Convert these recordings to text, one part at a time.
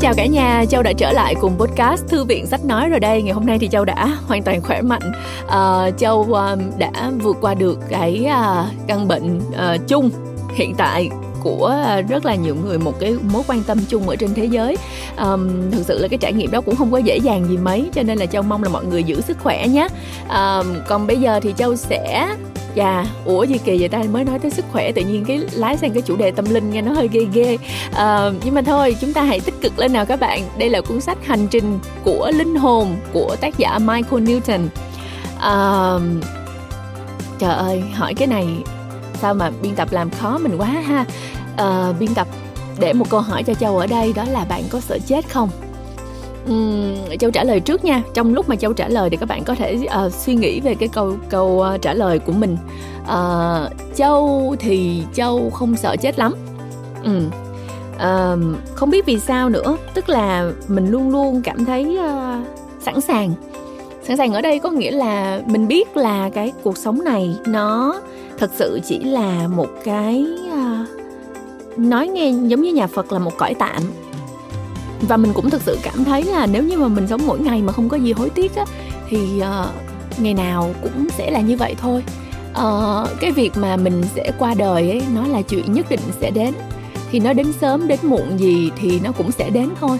chào cả nhà, Châu đã trở lại cùng podcast Thư viện Sách Nói rồi đây. Ngày hôm nay thì Châu đã hoàn toàn khỏe mạnh. Uh, Châu uh, đã vượt qua được cái uh, căn bệnh uh, chung hiện tại của rất là nhiều người một cái mối quan tâm chung ở trên thế giới. Um, thực sự là cái trải nghiệm đó cũng không có dễ dàng gì mấy cho nên là châu mong là mọi người giữ sức khỏe nhé. Um, còn bây giờ thì châu sẽ Dạ, ủa gì kỳ vậy ta? Mới nói tới sức khỏe tự nhiên cái lái sang cái chủ đề tâm linh nghe nó hơi ghê ghê. À, nhưng mà thôi chúng ta hãy tích cực lên nào các bạn. Đây là cuốn sách hành trình của linh hồn của tác giả Michael Newton. À, trời ơi hỏi cái này sao mà biên tập làm khó mình quá ha. À, biên tập để một câu hỏi cho châu ở đây đó là bạn có sợ chết không? Uhm, châu trả lời trước nha. Trong lúc mà châu trả lời thì các bạn có thể uh, suy nghĩ về cái câu câu uh, trả lời của mình. Uh, châu thì châu không sợ chết lắm. Ừ. uh, không biết vì sao nữa. Tức là mình luôn luôn cảm thấy uh, sẵn sàng. Sẵn sàng ở đây có nghĩa là mình biết là cái cuộc sống này nó thật sự chỉ là một cái uh, nói nghe giống như nhà phật là một cõi tạm và mình cũng thực sự cảm thấy là nếu như mà mình sống mỗi ngày mà không có gì hối tiếc á thì uh, ngày nào cũng sẽ là như vậy thôi. Uh, cái việc mà mình sẽ qua đời ấy nó là chuyện nhất định sẽ đến. Thì nó đến sớm đến muộn gì thì nó cũng sẽ đến thôi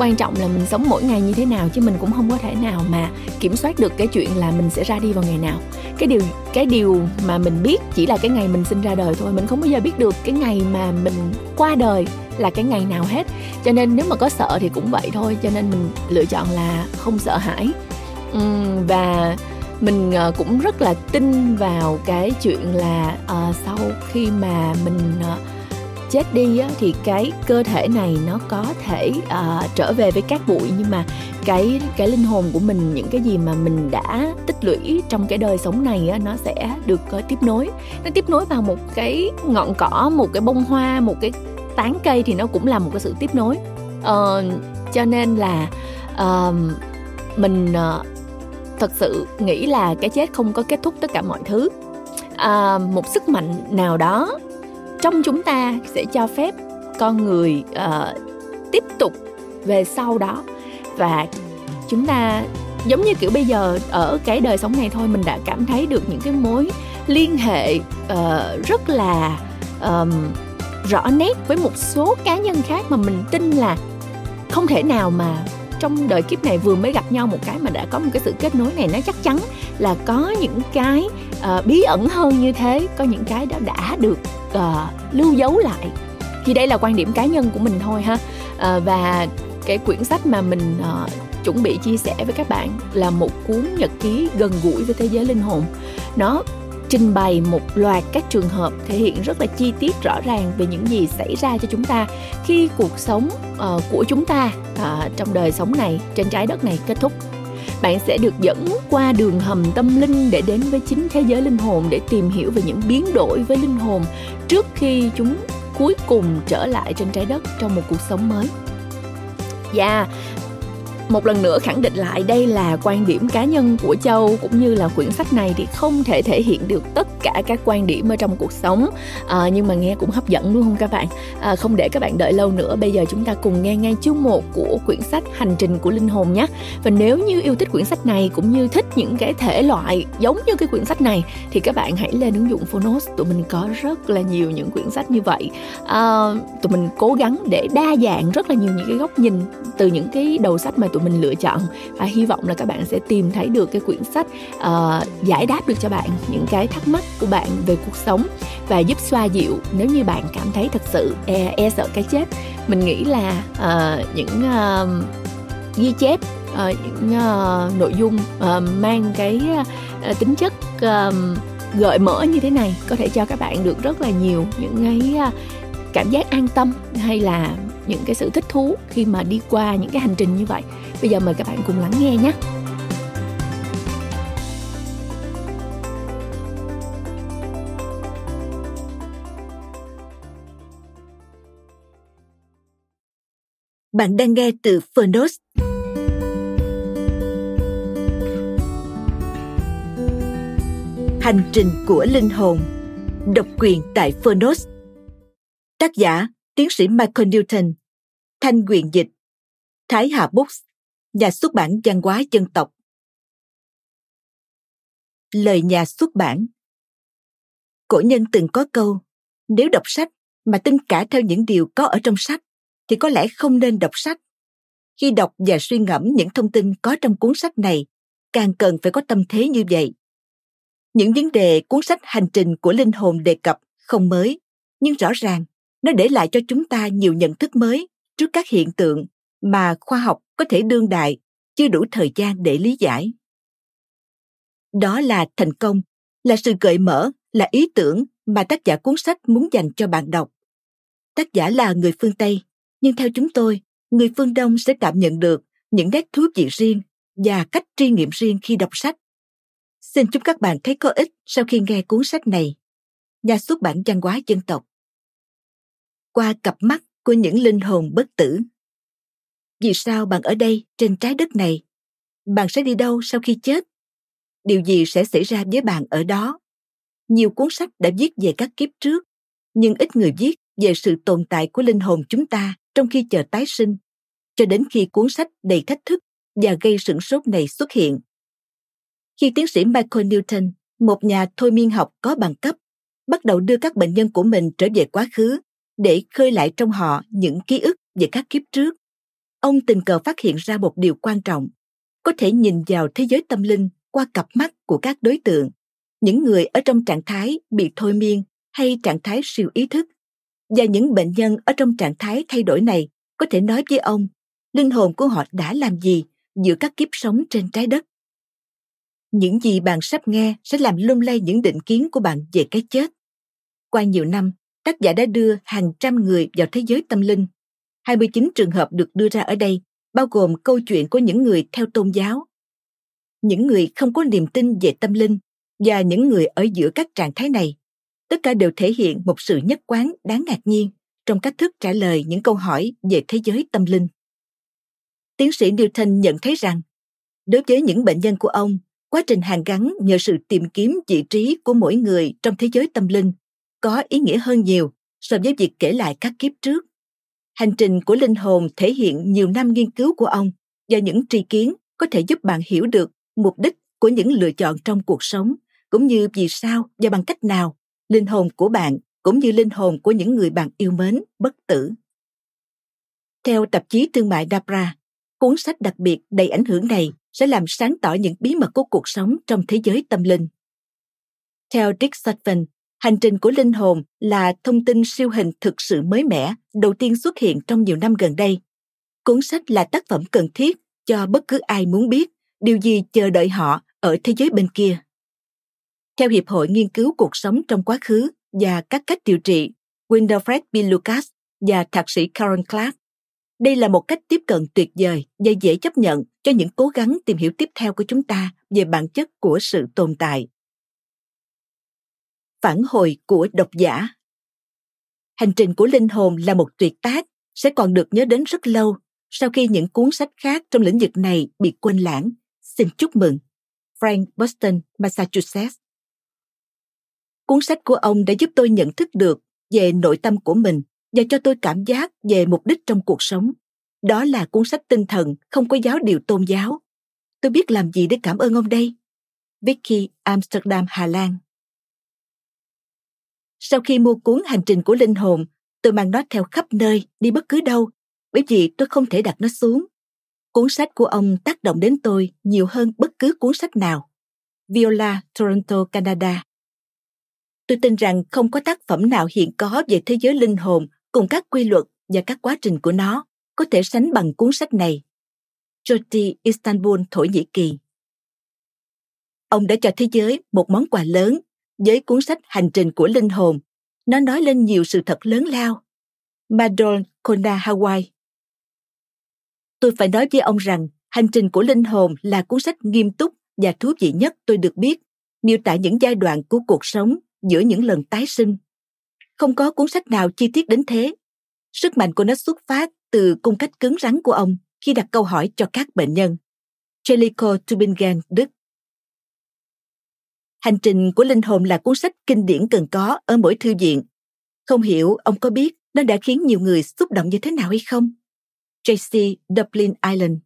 quan trọng là mình sống mỗi ngày như thế nào chứ mình cũng không có thể nào mà kiểm soát được cái chuyện là mình sẽ ra đi vào ngày nào. Cái điều cái điều mà mình biết chỉ là cái ngày mình sinh ra đời thôi mình không bao giờ biết được cái ngày mà mình qua đời là cái ngày nào hết. Cho nên nếu mà có sợ thì cũng vậy thôi cho nên mình lựa chọn là không sợ hãi. Uhm, và mình ờ, cũng rất là tin vào cái chuyện là uh, sau khi mà mình uh, chết đi á, thì cái cơ thể này nó có thể uh, trở về với cát bụi. Nhưng mà cái cái linh hồn của mình những cái gì mà mình đã tích lũy trong cái đời sống này á, nó sẽ được uh, tiếp nối. Nó tiếp nối vào một cái ngọn cỏ một cái bông hoa một cái tán cây thì nó cũng là một cái sự tiếp nối. Uh, cho nên là uh, mình uh, thật sự nghĩ là cái chết không có kết thúc tất cả mọi thứ. Uh, một sức mạnh nào đó trong chúng ta sẽ cho phép con người uh, tiếp tục về sau đó. Và chúng ta giống như kiểu bây giờ ở cái đời sống này thôi mình đã cảm thấy được những cái mối liên hệ uh, rất là um, rõ nét với một số cá nhân khác mà mình tin là không thể nào mà trong đời kiếp này vừa mới gặp nhau một cái mà đã có một cái sự kết nối này. Nó chắc chắn là có những cái uh, bí ẩn hơn như thế có những cái đó đã được uh, lưu giấu lại. Thì đây là quan điểm cá nhân của mình thôi ha. Uh, và cái quyển sách mà mình uh, chuẩn bị chia sẻ với các bạn là một cuốn nhật ký gần gũi với thế giới linh hồn. Nó trình bày một loạt các trường hợp thể hiện rất là chi tiết rõ ràng về những gì xảy ra cho chúng ta khi cuộc sống uh, của chúng ta uh, trong đời sống này trên trái đất này kết thúc bạn sẽ được dẫn qua đường hầm tâm linh để đến với chính thế giới linh hồn để tìm hiểu về những biến đổi với linh hồn trước khi chúng cuối cùng trở lại trên trái đất trong một cuộc sống mới. Dạ, yeah, một lần nữa khẳng định lại đây là quan điểm cá nhân của châu cũng như là quyển sách này thì không thể thể hiện được tất cả các quan điểm ở trong cuộc sống. À, nhưng mà nghe cũng hấp dẫn đúng không các bạn? À, không để các bạn đợi lâu nữa bây giờ chúng ta cùng nghe ngay chương một của quyển sách hành trình của linh hồn nhé. Và nếu như yêu thích quyển sách này cũng như thích những cái thể loại giống như cái quyển sách này thì các bạn hãy lên ứng dụng Phonos. Tụi mình có rất là nhiều những quyển sách như vậy. À, tụi mình cố gắng để đa dạng rất là nhiều những cái góc nhìn từ những cái đầu sách mà tụi tụi mình lựa chọn. Và hy vọng là các bạn sẽ tìm thấy được cái quyển sách uh, giải đáp được cho bạn những cái thắc mắc của bạn về cuộc sống và giúp xoa dịu nếu như bạn cảm thấy thật sự e, e sợ cái chết. Mình nghĩ là uh, những uh, ghi chép uh, những uh, nội dung uh, mang cái uh, tính chất uh, gợi mở như thế này có thể cho các bạn được rất là nhiều những cái uh, cảm giác an tâm hay là những cái sự thích thú khi mà đi qua những cái hành trình như vậy bây giờ mời các bạn cùng lắng nghe nhé. Bạn đang nghe từ Phonos. Hành trình của linh hồn Độc quyền tại Phonos. Tác giả Tiến sĩ Michael Newton. Thanh quyền dịch. Thái Hà Books, nhà xuất bản văn hóa dân tộc. Lời nhà xuất bản Cổ nhân từng có câu, nếu đọc sách mà tin cả theo những điều có ở trong sách, thì có lẽ không nên đọc sách. Khi đọc và suy ngẫm những thông tin có trong cuốn sách này, càng cần phải có tâm thế như vậy. Những vấn đề cuốn sách Hành trình của linh hồn đề cập không mới, nhưng rõ ràng nó để lại cho chúng ta nhiều nhận thức mới trước các hiện tượng mà khoa học có thể đương đại, chưa đủ thời gian để lý giải. Đó là thành công, là sự gợi mở, là ý tưởng mà tác giả cuốn sách muốn dành cho bạn đọc. Tác giả là người phương tây, nhưng theo chúng tôi, người phương đông sẽ cảm nhận được những nét thú vị riêng và cách tri nghiệm riêng khi đọc sách. Xin chúc các bạn thấy có ích sau khi nghe cuốn sách này. Nhà xuất bản văn hóa dân tộc. Qua cặp mắt của những linh hồn bất tử vì sao bạn ở đây, trên trái đất này? Bạn sẽ đi đâu sau khi chết? Điều gì sẽ xảy ra với bạn ở đó? Nhiều cuốn sách đã viết về các kiếp trước, nhưng ít người viết về sự tồn tại của linh hồn chúng ta trong khi chờ tái sinh, cho đến khi cuốn sách đầy thách thức và gây sửng sốt này xuất hiện. Khi tiến sĩ michael newton, một nhà thôi miên học có bằng cấp, bắt đầu đưa các bệnh nhân của mình trở về quá khứ để khơi lại trong họ những ký ức về các kiếp trước ông tình cờ phát hiện ra một điều quan trọng. Có thể nhìn vào thế giới tâm linh qua cặp mắt của các đối tượng. Những người ở trong trạng thái bị thôi miên hay trạng thái siêu ý thức. Và những bệnh nhân ở trong trạng thái thay đổi này có thể nói với ông, linh hồn của họ đã làm gì giữa các kiếp sống trên trái đất? Những gì bạn sắp nghe sẽ làm lung lay những định kiến của bạn về cái chết. Qua nhiều năm, tác giả đã đưa hàng trăm người vào thế giới tâm linh 29 trường hợp được đưa ra ở đây bao gồm câu chuyện của những người theo tôn giáo, những người không có niềm tin về tâm linh và những người ở giữa các trạng thái này. Tất cả đều thể hiện một sự nhất quán đáng ngạc nhiên trong cách thức trả lời những câu hỏi về thế giới tâm linh. Tiến sĩ Newton nhận thấy rằng, đối với những bệnh nhân của ông, quá trình hàn gắn nhờ sự tìm kiếm vị trí của mỗi người trong thế giới tâm linh có ý nghĩa hơn nhiều so với việc kể lại các kiếp trước Hành trình của linh hồn thể hiện nhiều năm nghiên cứu của ông và những tri kiến có thể giúp bạn hiểu được mục đích của những lựa chọn trong cuộc sống cũng như vì sao và bằng cách nào linh hồn của bạn cũng như linh hồn của những người bạn yêu mến bất tử. Theo tạp chí thương mại Dabra, cuốn sách đặc biệt đầy ảnh hưởng này sẽ làm sáng tỏ những bí mật của cuộc sống trong thế giới tâm linh. Theo Dick Sutphen, Hành trình của linh hồn là thông tin siêu hình thực sự mới mẻ đầu tiên xuất hiện trong nhiều năm gần đây. Cuốn sách là tác phẩm cần thiết cho bất cứ ai muốn biết điều gì chờ đợi họ ở thế giới bên kia. Theo Hiệp hội Nghiên cứu Cuộc sống trong quá khứ và các cách điều trị, Winifred B. Lucas và thạc sĩ Karen Clark, đây là một cách tiếp cận tuyệt vời và dễ chấp nhận cho những cố gắng tìm hiểu tiếp theo của chúng ta về bản chất của sự tồn tại phản hồi của độc giả. Hành trình của linh hồn là một tuyệt tác, sẽ còn được nhớ đến rất lâu sau khi những cuốn sách khác trong lĩnh vực này bị quên lãng. Xin chúc mừng. Frank boston, massachusetts. Cuốn sách của ông đã giúp tôi nhận thức được về nội tâm của mình và cho tôi cảm giác về mục đích trong cuộc sống. Đó là cuốn sách tinh thần không có giáo điều tôn giáo. Tôi biết làm gì để cảm ơn ông đây. Vicky amsterdam hà lan sau khi mua cuốn Hành trình của linh hồn, tôi mang nó theo khắp nơi, đi bất cứ đâu, bởi vì tôi không thể đặt nó xuống. Cuốn sách của ông tác động đến tôi nhiều hơn bất cứ cuốn sách nào. Viola, Toronto, Canada. Tôi tin rằng không có tác phẩm nào hiện có về thế giới linh hồn cùng các quy luật và các quá trình của nó có thể sánh bằng cuốn sách này. Jyoti, Istanbul, Thổ Nhĩ Kỳ. Ông đã cho thế giới một món quà lớn với cuốn sách Hành trình của linh hồn. Nó nói lên nhiều sự thật lớn lao. Madon Kona Hawaii Tôi phải nói với ông rằng Hành trình của linh hồn là cuốn sách nghiêm túc và thú vị nhất tôi được biết, miêu tả những giai đoạn của cuộc sống giữa những lần tái sinh. Không có cuốn sách nào chi tiết đến thế. Sức mạnh của nó xuất phát từ cung cách cứng rắn của ông khi đặt câu hỏi cho các bệnh nhân. Jellico Tübingen, Đức Hành trình của linh hồn là cuốn sách kinh điển cần có ở mỗi thư viện. Không hiểu ông có biết nó đã khiến nhiều người xúc động như thế nào hay không? JC Dublin Island.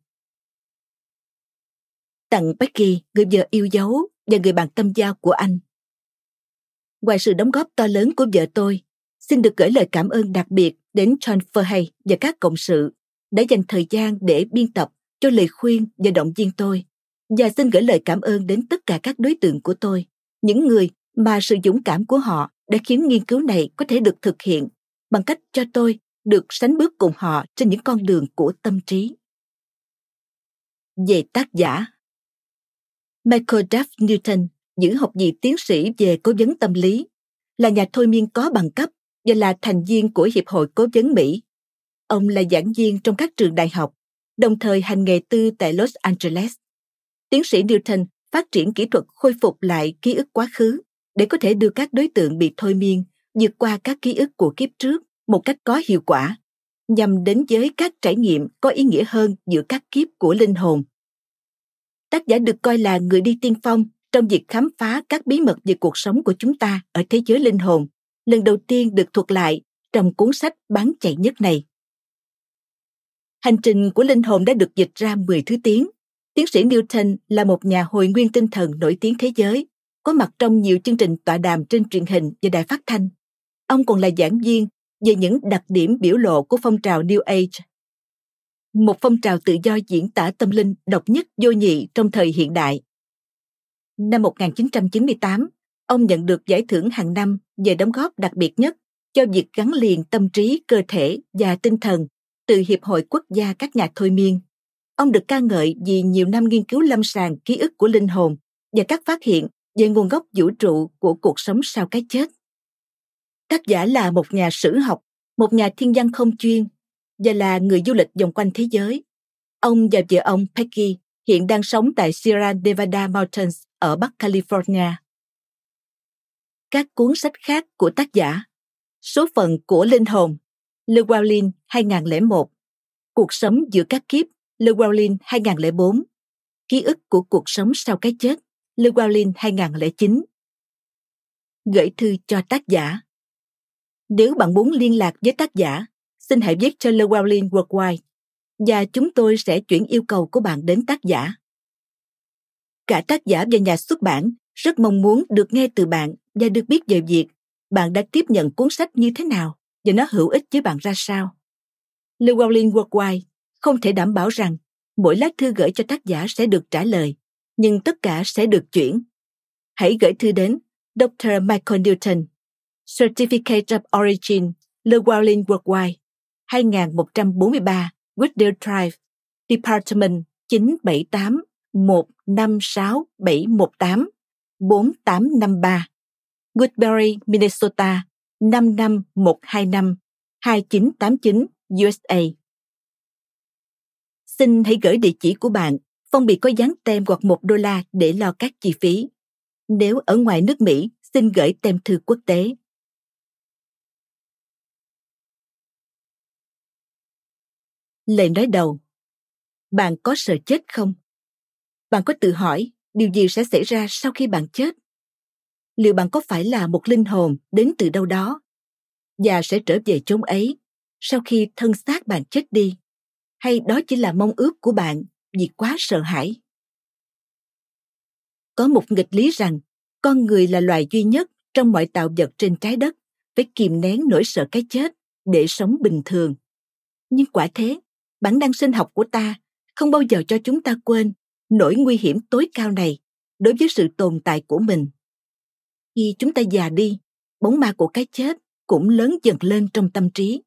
Tặng Becky, người vợ yêu dấu và người bạn tâm giao của anh. Ngoài sự đóng góp to lớn của vợ tôi, xin được gửi lời cảm ơn đặc biệt đến John Furhay và các cộng sự đã dành thời gian để biên tập cho lời khuyên và động viên tôi. Và xin gửi lời cảm ơn đến tất cả các đối tượng của tôi, những người mà sự dũng cảm của họ đã khiến nghiên cứu này có thể được thực hiện bằng cách cho tôi được sánh bước cùng họ trên những con đường của tâm trí. Về tác giả Michael Duff Newton giữ học vị tiến sĩ về cố vấn tâm lý, là nhà thôi miên có bằng cấp và là thành viên của Hiệp hội Cố vấn Mỹ. Ông là giảng viên trong các trường đại học, đồng thời hành nghề tư tại Los Angeles. Tiến sĩ Newton phát triển kỹ thuật khôi phục lại ký ức quá khứ để có thể đưa các đối tượng bị thôi miên vượt qua các ký ức của kiếp trước một cách có hiệu quả, nhằm đến với các trải nghiệm có ý nghĩa hơn giữa các kiếp của linh hồn tác giả được coi là người đi tiên phong trong việc khám phá các bí mật về cuộc sống của chúng ta ở thế giới linh hồn, lần đầu tiên được thuật lại trong cuốn sách bán chạy nhất này. Hành trình của linh hồn đã được dịch ra 10 thứ tiếng. Tiến sĩ Newton là một nhà hồi nguyên tinh thần nổi tiếng thế giới, có mặt trong nhiều chương trình tọa đàm trên truyền hình và đài phát thanh. Ông còn là giảng viên về những đặc điểm biểu lộ của phong trào New Age. Một phong trào tự do diễn tả tâm linh độc nhất vô nhị trong thời hiện đại. Năm 1998, ông nhận được giải thưởng hàng năm về đóng góp đặc biệt nhất cho việc gắn liền tâm trí, cơ thể và tinh thần từ Hiệp hội Quốc gia các nhà thôi miên. Ông được ca ngợi vì nhiều năm nghiên cứu lâm sàng ký ức của linh hồn và các phát hiện về nguồn gốc vũ trụ của cuộc sống sau cái chết. Tác giả là một nhà sử học, một nhà thiên văn không chuyên và là người du lịch vòng quanh thế giới. Ông và vợ ông Peggy hiện đang sống tại Sierra Nevada Mountains ở Bắc California. Các cuốn sách khác của tác giả Số phận của linh hồn Llewellyn 2001 Cuộc sống giữa các kiếp Llewellyn 2004 Ký ức của cuộc sống sau cái chết Llewellyn 2009 Gửi thư cho tác giả Nếu bạn muốn liên lạc với tác giả, xin hãy viết cho Llewellyn Worldwide và chúng tôi sẽ chuyển yêu cầu của bạn đến tác giả. Cả tác giả và nhà xuất bản rất mong muốn được nghe từ bạn và được biết về việc bạn đã tiếp nhận cuốn sách như thế nào và nó hữu ích với bạn ra sao. Llewellyn Worldwide không thể đảm bảo rằng mỗi lá thư gửi cho tác giả sẽ được trả lời, nhưng tất cả sẽ được chuyển. Hãy gửi thư đến Dr. Michael Newton, Certificate of Origin, Llewellyn Worldwide, 2143 Goodale Drive, Department 978 156 718 4853 Woodbury, Minnesota 55125 2989 USA. Xin hãy gửi địa chỉ của bạn, phong bì có dán tem hoặc một đô la để lo các chi phí. Nếu ở ngoài nước Mỹ, xin gửi tem thư quốc tế. Lời nói đầu Bạn có sợ chết không? Bạn có tự hỏi điều gì sẽ xảy ra sau khi bạn chết? Liệu bạn có phải là một linh hồn đến từ đâu đó và sẽ trở về chốn ấy sau khi thân xác bạn chết đi? Hay đó chỉ là mong ước của bạn vì quá sợ hãi? Có một nghịch lý rằng con người là loài duy nhất trong mọi tạo vật trên trái đất phải kìm nén nỗi sợ cái chết để sống bình thường. Nhưng quả thế, bản năng sinh học của ta không bao giờ cho chúng ta quên nỗi nguy hiểm tối cao này đối với sự tồn tại của mình. Khi chúng ta già đi, bóng ma của cái chết cũng lớn dần lên trong tâm trí.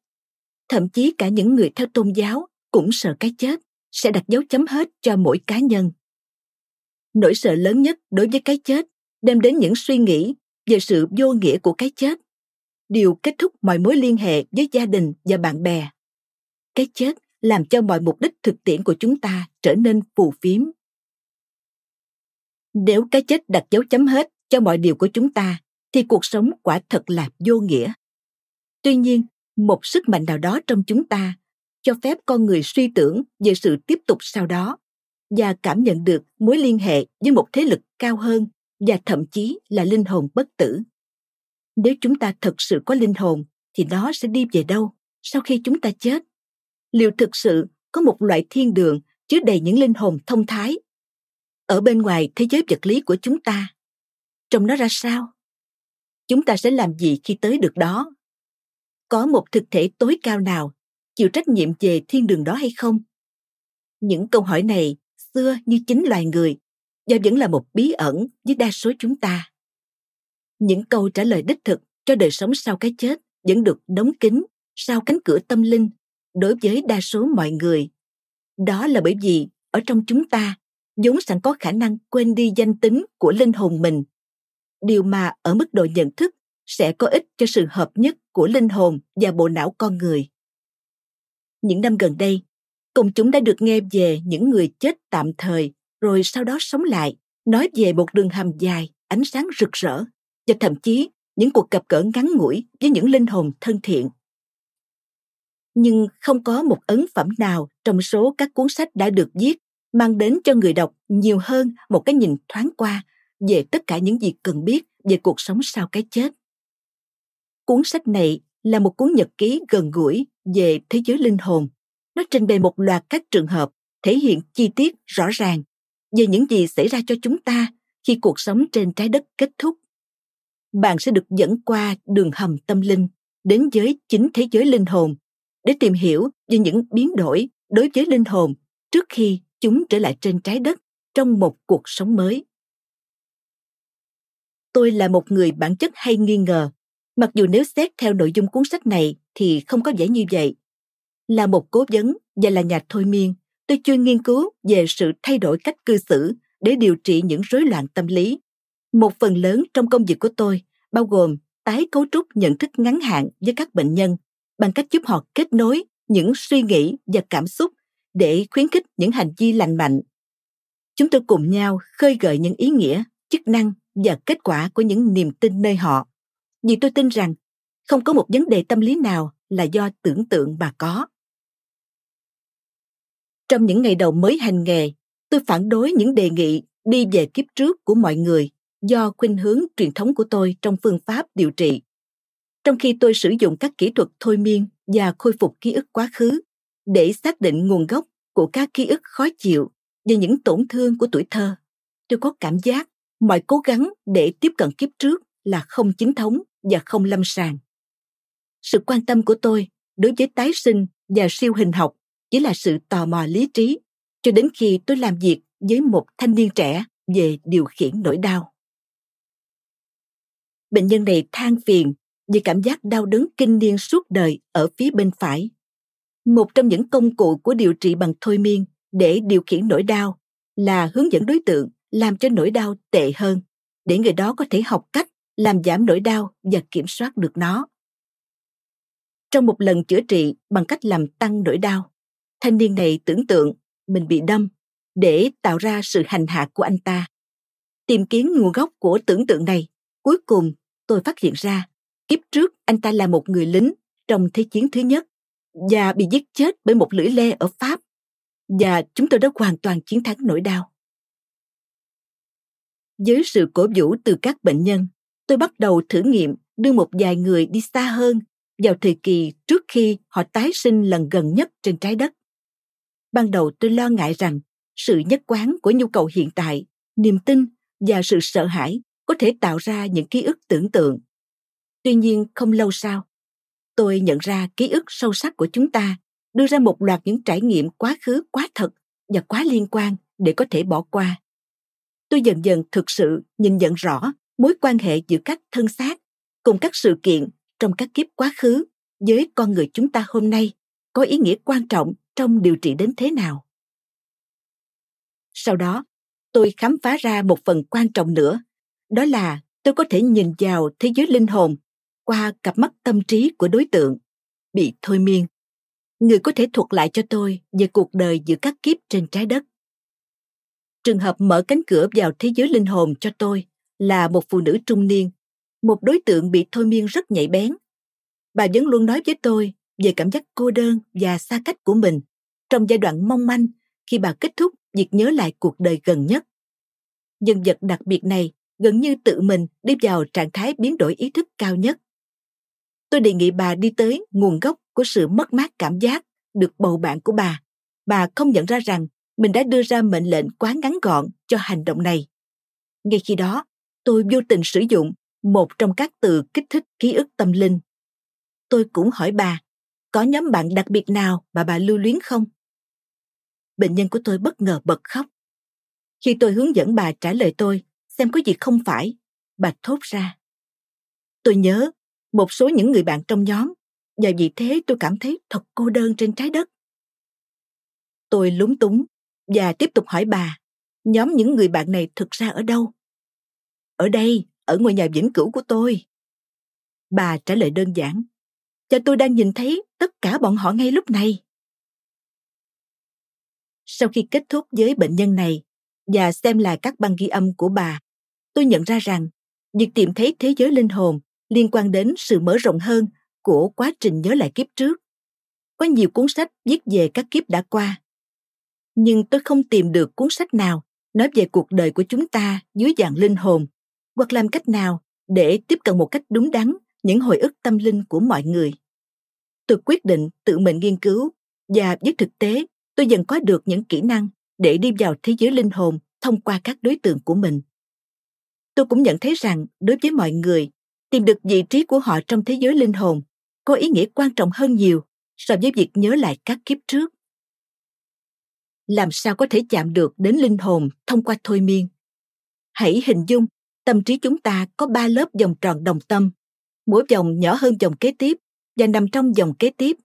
Thậm chí cả những người theo tôn giáo cũng sợ cái chết sẽ đặt dấu chấm hết cho mỗi cá nhân. Nỗi sợ lớn nhất đối với cái chết đem đến những suy nghĩ về sự vô nghĩa của cái chết, điều kết thúc mọi mối liên hệ với gia đình và bạn bè. Cái chết làm cho mọi mục đích thực tiễn của chúng ta trở nên phù phiếm nếu cái chết đặt dấu chấm hết cho mọi điều của chúng ta, thì cuộc sống quả thật là vô nghĩa. Tuy nhiên, một sức mạnh nào đó trong chúng ta cho phép con người suy tưởng về sự tiếp tục sau đó và cảm nhận được mối liên hệ với một thế lực cao hơn và thậm chí là linh hồn bất tử. Nếu chúng ta thật sự có linh hồn thì nó sẽ đi về đâu sau khi chúng ta chết? Liệu thực sự có một loại thiên đường chứa đầy những linh hồn thông thái. Ở bên ngoài thế giới vật lý của chúng ta, trông nó ra sao? Chúng ta sẽ làm gì khi tới được đó? Có một thực thể tối cao nào chịu trách nhiệm về thiên đường đó hay không? Những câu hỏi này xưa như chính loài người và vẫn là một bí ẩn với đa số chúng ta. Những câu trả lời đích thực cho đời sống sau cái chết vẫn được đóng kín sau cánh cửa tâm linh đối với đa số mọi người. Đó là bởi vì ở trong chúng ta, vốn sẵn có khả năng quên đi danh tính của linh hồn mình. Điều mà ở mức độ nhận thức sẽ có ích cho sự hợp nhất của linh hồn và bộ não con người. Những năm gần đây, công chúng đã được nghe về những người chết tạm thời rồi sau đó sống lại, nói về một đường hầm dài, ánh sáng rực rỡ và thậm chí những cuộc gặp gỡ ngắn ngủi với những linh hồn thân thiện. Nhưng không có một ấn phẩm nào trong số các cuốn sách đã được viết mang đến cho người đọc nhiều hơn một cái nhìn thoáng qua về tất cả những gì cần biết về cuộc sống sau cái chết. Cuốn sách này là một cuốn nhật ký gần gũi về thế giới linh hồn. Nó trình bày một loạt các trường hợp thể hiện chi tiết rõ ràng về những gì xảy ra cho chúng ta khi cuộc sống trên trái đất kết thúc. Bạn sẽ được dẫn qua đường hầm tâm linh đến với chính thế giới linh hồn để tìm hiểu về những biến đổi đối với linh hồn trước khi chúng trở lại trên trái đất trong một cuộc sống mới. Tôi là một người bản chất hay nghi ngờ, mặc dù nếu xét theo nội dung cuốn sách này thì không có vẻ như vậy. Là một cố vấn và là nhà thôi miên, tôi chuyên nghiên cứu về sự thay đổi cách cư xử để điều trị những rối loạn tâm lý. Một phần lớn trong công việc của tôi bao gồm tái cấu trúc nhận thức ngắn hạn với các bệnh nhân bằng cách giúp họ kết nối những suy nghĩ và cảm xúc để khuyến khích những hành vi lành mạnh. Chúng tôi cùng nhau khơi gợi những ý nghĩa, chức năng và kết quả của những niềm tin nơi họ. Vì tôi tin rằng không có một vấn đề tâm lý nào là do tưởng tượng mà có. Trong những ngày đầu mới hành nghề, tôi phản đối những đề nghị đi về kiếp trước của mọi người do khuynh hướng truyền thống của tôi trong phương pháp điều trị. Trong khi tôi sử dụng các kỹ thuật thôi miên và khôi phục ký ức quá khứ để xác định nguồn gốc của các ký ức khó chịu và những tổn thương của tuổi thơ, tôi có cảm giác mọi cố gắng để tiếp cận kiếp trước là không chính thống và không lâm sàng. Sự quan tâm của tôi đối với tái sinh và siêu hình học chỉ là sự tò mò lý trí cho đến khi tôi làm việc với một thanh niên trẻ về điều khiển nỗi đau. Bệnh nhân này than phiền vì cảm giác đau đớn kinh niên suốt đời ở phía bên phải. Một trong những công cụ của điều trị bằng thôi miên để điều khiển nỗi đau là hướng dẫn đối tượng làm cho nỗi đau tệ hơn để người đó có thể học cách làm giảm nỗi đau và kiểm soát được nó. Trong một lần chữa trị bằng cách làm tăng nỗi đau, thanh niên này tưởng tượng mình bị đâm để tạo ra sự hành hạ của anh ta. Tìm kiếm nguồn gốc của tưởng tượng này, cuối cùng tôi phát hiện ra kiếp trước anh ta là một người lính trong Thế chiến thứ nhất và bị giết chết bởi một lưỡi lê ở Pháp và chúng tôi đã hoàn toàn chiến thắng nỗi đau. Với sự cổ vũ từ các bệnh nhân, tôi bắt đầu thử nghiệm đưa một vài người đi xa hơn vào thời kỳ trước khi họ tái sinh lần gần nhất trên trái đất. Ban đầu tôi lo ngại rằng sự nhất quán của nhu cầu hiện tại, niềm tin và sự sợ hãi có thể tạo ra những ký ức tưởng tượng. Tuy nhiên không lâu sau, tôi nhận ra ký ức sâu sắc của chúng ta đưa ra một loạt những trải nghiệm quá khứ quá thật và quá liên quan để có thể bỏ qua. Tôi dần dần thực sự nhìn nhận rõ mối quan hệ giữa các thân xác cùng các sự kiện trong các kiếp quá khứ với con người chúng ta hôm nay có ý nghĩa quan trọng trong điều trị đến thế nào. Sau đó, tôi khám phá ra một phần quan trọng nữa, đó là tôi có thể nhìn vào thế giới linh hồn qua cặp mắt tâm trí của đối tượng bị thôi miên người có thể thuật lại cho tôi về cuộc đời giữa các kiếp trên trái đất trường hợp mở cánh cửa vào thế giới linh hồn cho tôi là một phụ nữ trung niên một đối tượng bị thôi miên rất nhạy bén. Bà vẫn luôn nói với tôi về cảm giác cô đơn và xa cách của mình trong giai đoạn mong manh khi bà kết thúc việc nhớ lại cuộc đời gần nhất. Nhân vật đặc biệt này gần như tự mình đi vào trạng thái biến đổi ý thức cao nhất. Tôi đề nghị bà đi tới nguồn gốc của sự mất mát cảm giác được bầu bạn của bà. Bà không nhận ra rằng mình đã đưa ra mệnh lệnh quá ngắn gọn cho hành động này. Ngay khi đó, tôi vô tình sử dụng một trong các từ kích thích ký ức tâm linh. Tôi cũng hỏi bà, có nhóm bạn đặc biệt nào mà bà lưu luyến không? Bệnh nhân của tôi bất ngờ bật khóc. Khi tôi hướng dẫn bà trả lời tôi, xem có gì không phải, bà thốt ra. Tôi nhớ một số những người bạn trong nhóm, và vì thế tôi cảm thấy thật cô đơn trên trái đất. Tôi lúng túng và tiếp tục hỏi bà, nhóm những người bạn này thực ra ở đâu? Ở đây, ở ngôi nhà vĩnh cửu của tôi. Bà trả lời đơn giản, cho tôi đang nhìn thấy tất cả bọn họ ngay lúc này. Sau khi kết thúc với bệnh nhân này và xem lại các băng ghi âm của bà, tôi nhận ra rằng việc tìm thấy thế giới linh hồn liên quan đến sự mở rộng hơn của quá trình nhớ lại kiếp trước. Có nhiều cuốn sách viết về các kiếp đã qua. Nhưng tôi không tìm được cuốn sách nào nói về cuộc đời của chúng ta dưới dạng linh hồn hoặc làm cách nào để tiếp cận một cách đúng đắn những hồi ức tâm linh của mọi người. Tôi quyết định tự mình nghiên cứu và với thực tế tôi dần có được những kỹ năng để đi vào thế giới linh hồn thông qua các đối tượng của mình. Tôi cũng nhận thấy rằng đối với mọi người, tìm được vị trí của họ trong thế giới linh hồn có ý nghĩa quan trọng hơn nhiều so với việc nhớ lại các kiếp trước. Làm sao có thể chạm được đến linh hồn thông qua thôi miên? Hãy hình dung tâm trí chúng ta có ba lớp vòng tròn đồng tâm, mỗi vòng nhỏ hơn vòng kế tiếp và nằm trong vòng kế tiếp,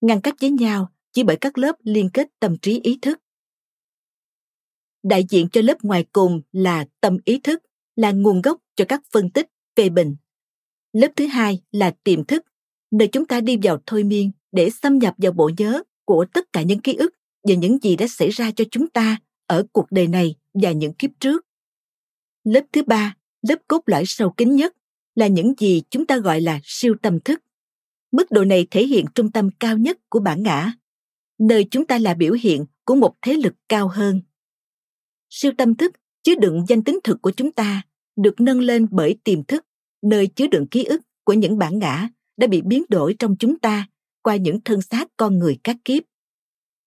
ngăn cách với nhau chỉ bởi các lớp liên kết tâm trí ý thức. Đại diện cho lớp ngoài cùng là tâm ý thức, là nguồn gốc cho các phân tích, phê bình. Lớp thứ hai là tiềm thức, nơi chúng ta đi vào thôi miên để xâm nhập vào bộ nhớ của tất cả những ký ức về những gì đã xảy ra cho chúng ta ở cuộc đời này và những kiếp trước. Lớp thứ ba, lớp cốt lõi sâu kín nhất, là những gì chúng ta gọi là siêu tâm thức. Mức độ này thể hiện trung tâm cao nhất của bản ngã, nơi chúng ta là biểu hiện của một thế lực cao hơn. Siêu tâm thức chứa đựng danh tính thực của chúng ta được nâng lên bởi tiềm thức, nơi chứa đựng ký ức của những bản ngã đã bị biến đổi trong chúng ta qua những thân xác con người các kiếp.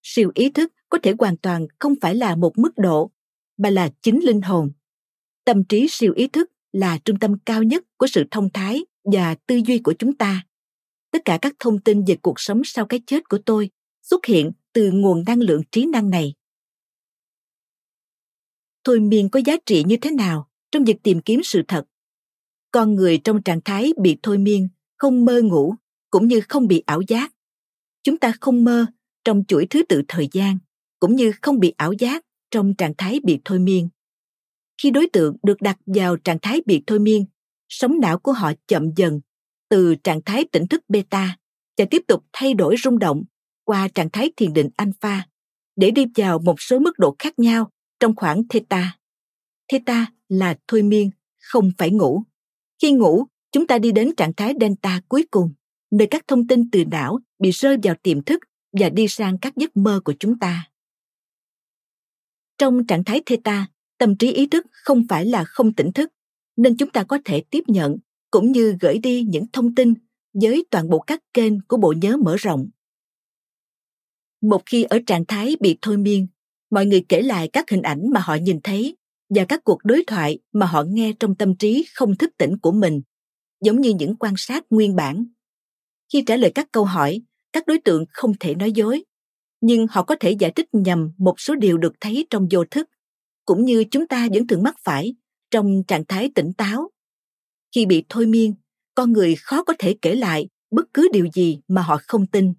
Siêu ý thức có thể hoàn toàn không phải là một mức độ, mà là chính linh hồn. Tâm trí siêu ý thức là trung tâm cao nhất của sự thông thái và tư duy của chúng ta. Tất cả các thông tin về cuộc sống sau cái chết của tôi xuất hiện từ nguồn năng lượng trí năng này. Thôi miên có giá trị như thế nào trong việc tìm kiếm sự thật? Con người trong trạng thái bị thôi miên, không mơ ngủ cũng như không bị ảo giác. Chúng ta không mơ trong chuỗi thứ tự thời gian cũng như không bị ảo giác trong trạng thái bị thôi miên. Khi đối tượng được đặt vào trạng thái bị thôi miên, sóng não của họ chậm dần từ trạng thái tỉnh thức beta và tiếp tục thay đổi rung động qua trạng thái thiền định alpha để đi vào một số mức độ khác nhau trong khoảng theta. Theta là thôi miên, không phải ngủ. Khi ngủ, chúng ta đi đến trạng thái delta cuối cùng, nơi các thông tin từ não bị rơi vào tiềm thức và đi sang các giấc mơ của chúng ta. Trong trạng thái theta, tâm trí ý thức không phải là không tỉnh thức, nên chúng ta có thể tiếp nhận cũng như gửi đi những thông tin với toàn bộ các kênh của bộ nhớ mở rộng. Một khi ở trạng thái bị thôi miên, mọi người kể lại các hình ảnh mà họ nhìn thấy và các cuộc đối thoại mà họ nghe trong tâm trí không thức tỉnh của mình, giống như những quan sát nguyên bản. Khi trả lời các câu hỏi, các đối tượng không thể nói dối, nhưng họ có thể giải thích nhầm một số điều được thấy trong vô thức, cũng như chúng ta vẫn thường mắc phải trong trạng thái tỉnh táo. Khi bị thôi miên, con người khó có thể kể lại bất cứ điều gì mà họ không tin.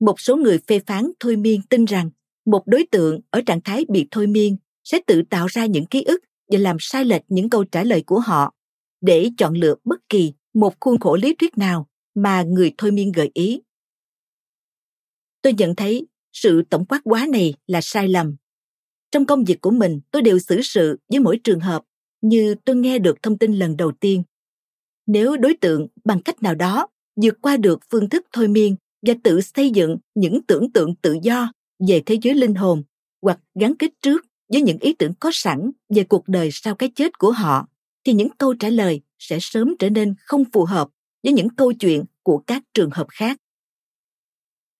Một số người phê phán thôi miên tin rằng một đối tượng ở trạng thái bị thôi miên sẽ tự tạo ra những ký ức và làm sai lệch những câu trả lời của họ để chọn lựa bất kỳ một khuôn khổ lý thuyết nào mà người thôi miên gợi ý. Tôi nhận thấy sự tổng quát quá này là sai lầm trong công việc của mình, tôi đều xử sự với mỗi trường hợp, như tôi nghe được thông tin lần đầu tiên. Nếu đối tượng, bằng cách nào đó, vượt qua được phương thức thôi miên và tự xây dựng những tưởng tượng tự do về thế giới linh hồn hoặc gắn kết trước với những ý tưởng có sẵn về cuộc đời sau cái chết của họ, thì những câu trả lời sẽ sớm trở nên không phù hợp với những câu chuyện của các trường hợp khác.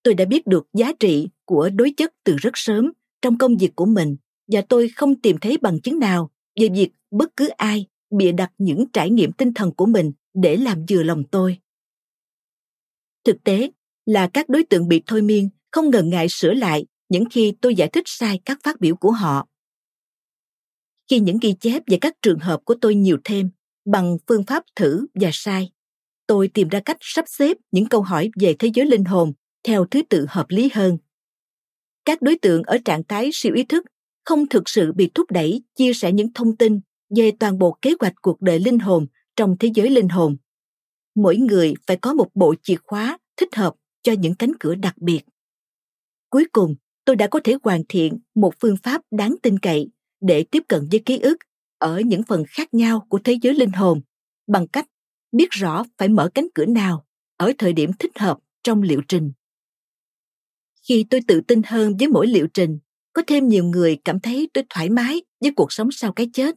Tôi đã biết được giá trị của đối chất từ rất sớm trong công việc của mình và tôi không tìm thấy bằng chứng nào về việc bất cứ ai bịa đặt những trải nghiệm tinh thần của mình để làm vừa lòng tôi. Thực tế là các đối tượng bị thôi miên không ngần ngại sửa lại những khi tôi giải thích sai các phát biểu của họ. Khi những ghi chép về các trường hợp của tôi nhiều thêm bằng phương pháp thử và sai, tôi tìm ra cách sắp xếp những câu hỏi về thế giới linh hồn theo thứ tự hợp lý hơn. Các đối tượng ở trạng thái siêu ý thức không thực sự bị thúc đẩy, chia sẻ những thông tin về toàn bộ kế hoạch cuộc đời linh hồn trong thế giới linh hồn. Mỗi người phải có một bộ chìa khóa thích hợp cho những cánh cửa đặc biệt. Cuối cùng, tôi đã có thể hoàn thiện một phương pháp đáng tin cậy để tiếp cận với ký ức ở những phần khác nhau của thế giới linh hồn bằng cách biết rõ phải mở cánh cửa nào ở thời điểm thích hợp trong liệu trình. Khi tôi tự tin hơn với mỗi liệu trình có thêm nhiều người cảm thấy tôi thoải mái với cuộc sống sau cái chết,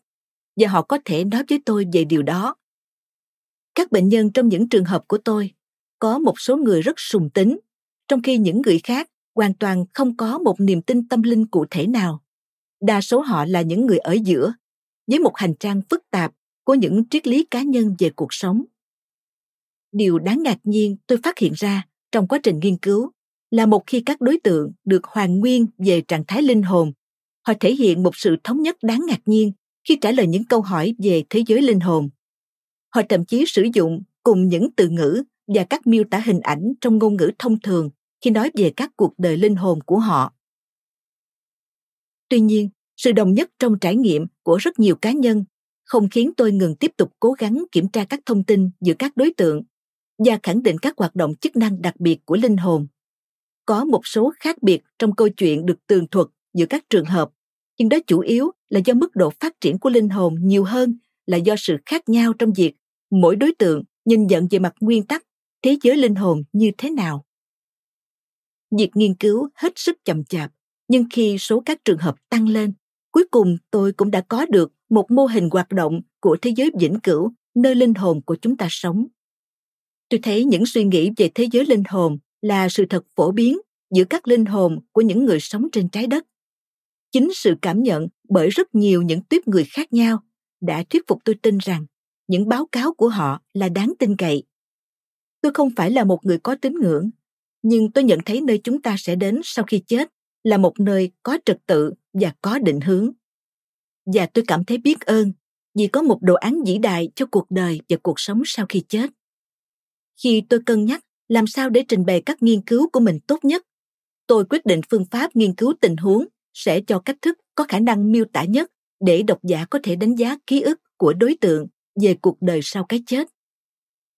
và họ có thể nói với tôi về điều đó. Các bệnh nhân trong những trường hợp của tôi có một số người rất sùng tính, trong khi những người khác hoàn toàn không có một niềm tin tâm linh cụ thể nào. Đa số họ là những người ở giữa, với một hành trang phức tạp của những triết lý cá nhân về cuộc sống. Điều đáng ngạc nhiên tôi phát hiện ra trong quá trình nghiên cứu là một khi các đối tượng được hoàn nguyên về trạng thái linh hồn, họ thể hiện một sự thống nhất đáng ngạc nhiên khi trả lời những câu hỏi về thế giới linh hồn. Họ thậm chí sử dụng cùng những từ ngữ và các miêu tả hình ảnh trong ngôn ngữ thông thường khi nói về các cuộc đời linh hồn của họ. Tuy nhiên, sự đồng nhất trong trải nghiệm của rất nhiều cá nhân không khiến tôi ngừng tiếp tục cố gắng kiểm tra các thông tin giữa các đối tượng và khẳng định các hoạt động chức năng đặc biệt của linh hồn có một số khác biệt trong câu chuyện được tường thuật giữa các trường hợp, nhưng đó chủ yếu là do mức độ phát triển của linh hồn nhiều hơn là do sự khác nhau trong việc mỗi đối tượng nhìn nhận về mặt nguyên tắc, thế giới linh hồn như thế nào. Việc nghiên cứu hết sức chậm chạp, nhưng khi số các trường hợp tăng lên, cuối cùng tôi cũng đã có được một mô hình hoạt động của thế giới vĩnh cửu, nơi linh hồn của chúng ta sống. Tôi thấy những suy nghĩ về thế giới linh hồn là sự thật phổ biến giữa các linh hồn của những người sống trên trái đất. Chính sự cảm nhận bởi rất nhiều những tuyếp người khác nhau đã thuyết phục tôi tin rằng những báo cáo của họ là đáng tin cậy. Tôi không phải là một người có tín ngưỡng, nhưng tôi nhận thấy nơi chúng ta sẽ đến sau khi chết là một nơi có trật tự và có định hướng. Và tôi cảm thấy biết ơn vì có một đồ án vĩ đại cho cuộc đời và cuộc sống sau khi chết. Khi tôi cân nhắc làm sao để trình bày các nghiên cứu của mình tốt nhất? Tôi quyết định phương pháp nghiên cứu tình huống sẽ cho cách thức có khả năng miêu tả nhất để độc giả có thể đánh giá ký ức của đối tượng về cuộc đời sau cái chết.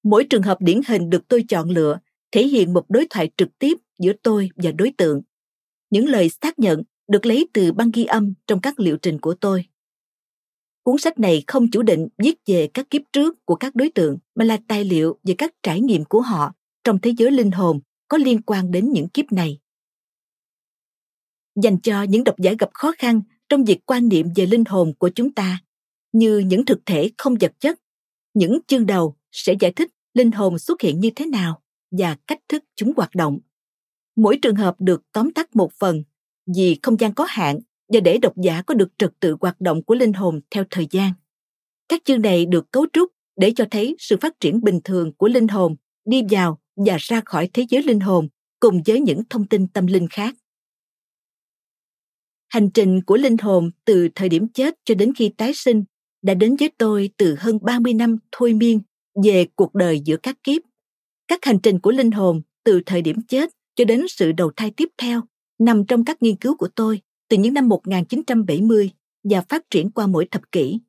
Mỗi trường hợp điển hình được tôi chọn lựa thể hiện một đối thoại trực tiếp giữa tôi và đối tượng. Những lời xác nhận được lấy từ băng ghi âm trong các liệu trình của tôi. Cuốn sách này không chủ định viết về các kiếp trước của các đối tượng mà là tài liệu về các trải nghiệm của họ trong thế giới linh hồn có liên quan đến những kiếp này. Dành cho những độc giả gặp khó khăn trong việc quan niệm về linh hồn của chúng ta, như những thực thể không vật chất, những chương đầu sẽ giải thích linh hồn xuất hiện như thế nào và cách thức chúng hoạt động. Mỗi trường hợp được tóm tắt một phần vì không gian có hạn và để độc giả có được trật tự hoạt động của linh hồn theo thời gian. Các chương này được cấu trúc để cho thấy sự phát triển bình thường của linh hồn đi vào và ra khỏi thế giới linh hồn cùng với những thông tin tâm linh khác hành trình của linh hồn từ thời điểm chết cho đến khi tái sinh đã đến với tôi từ hơn 30 năm thôi miên về cuộc đời giữa các kiếp. Các hành trình của linh hồn từ thời điểm chết cho đến sự đầu thai tiếp theo nằm trong các nghiên cứu của tôi từ những năm 1970 và phát triển qua mỗi thập kỷ.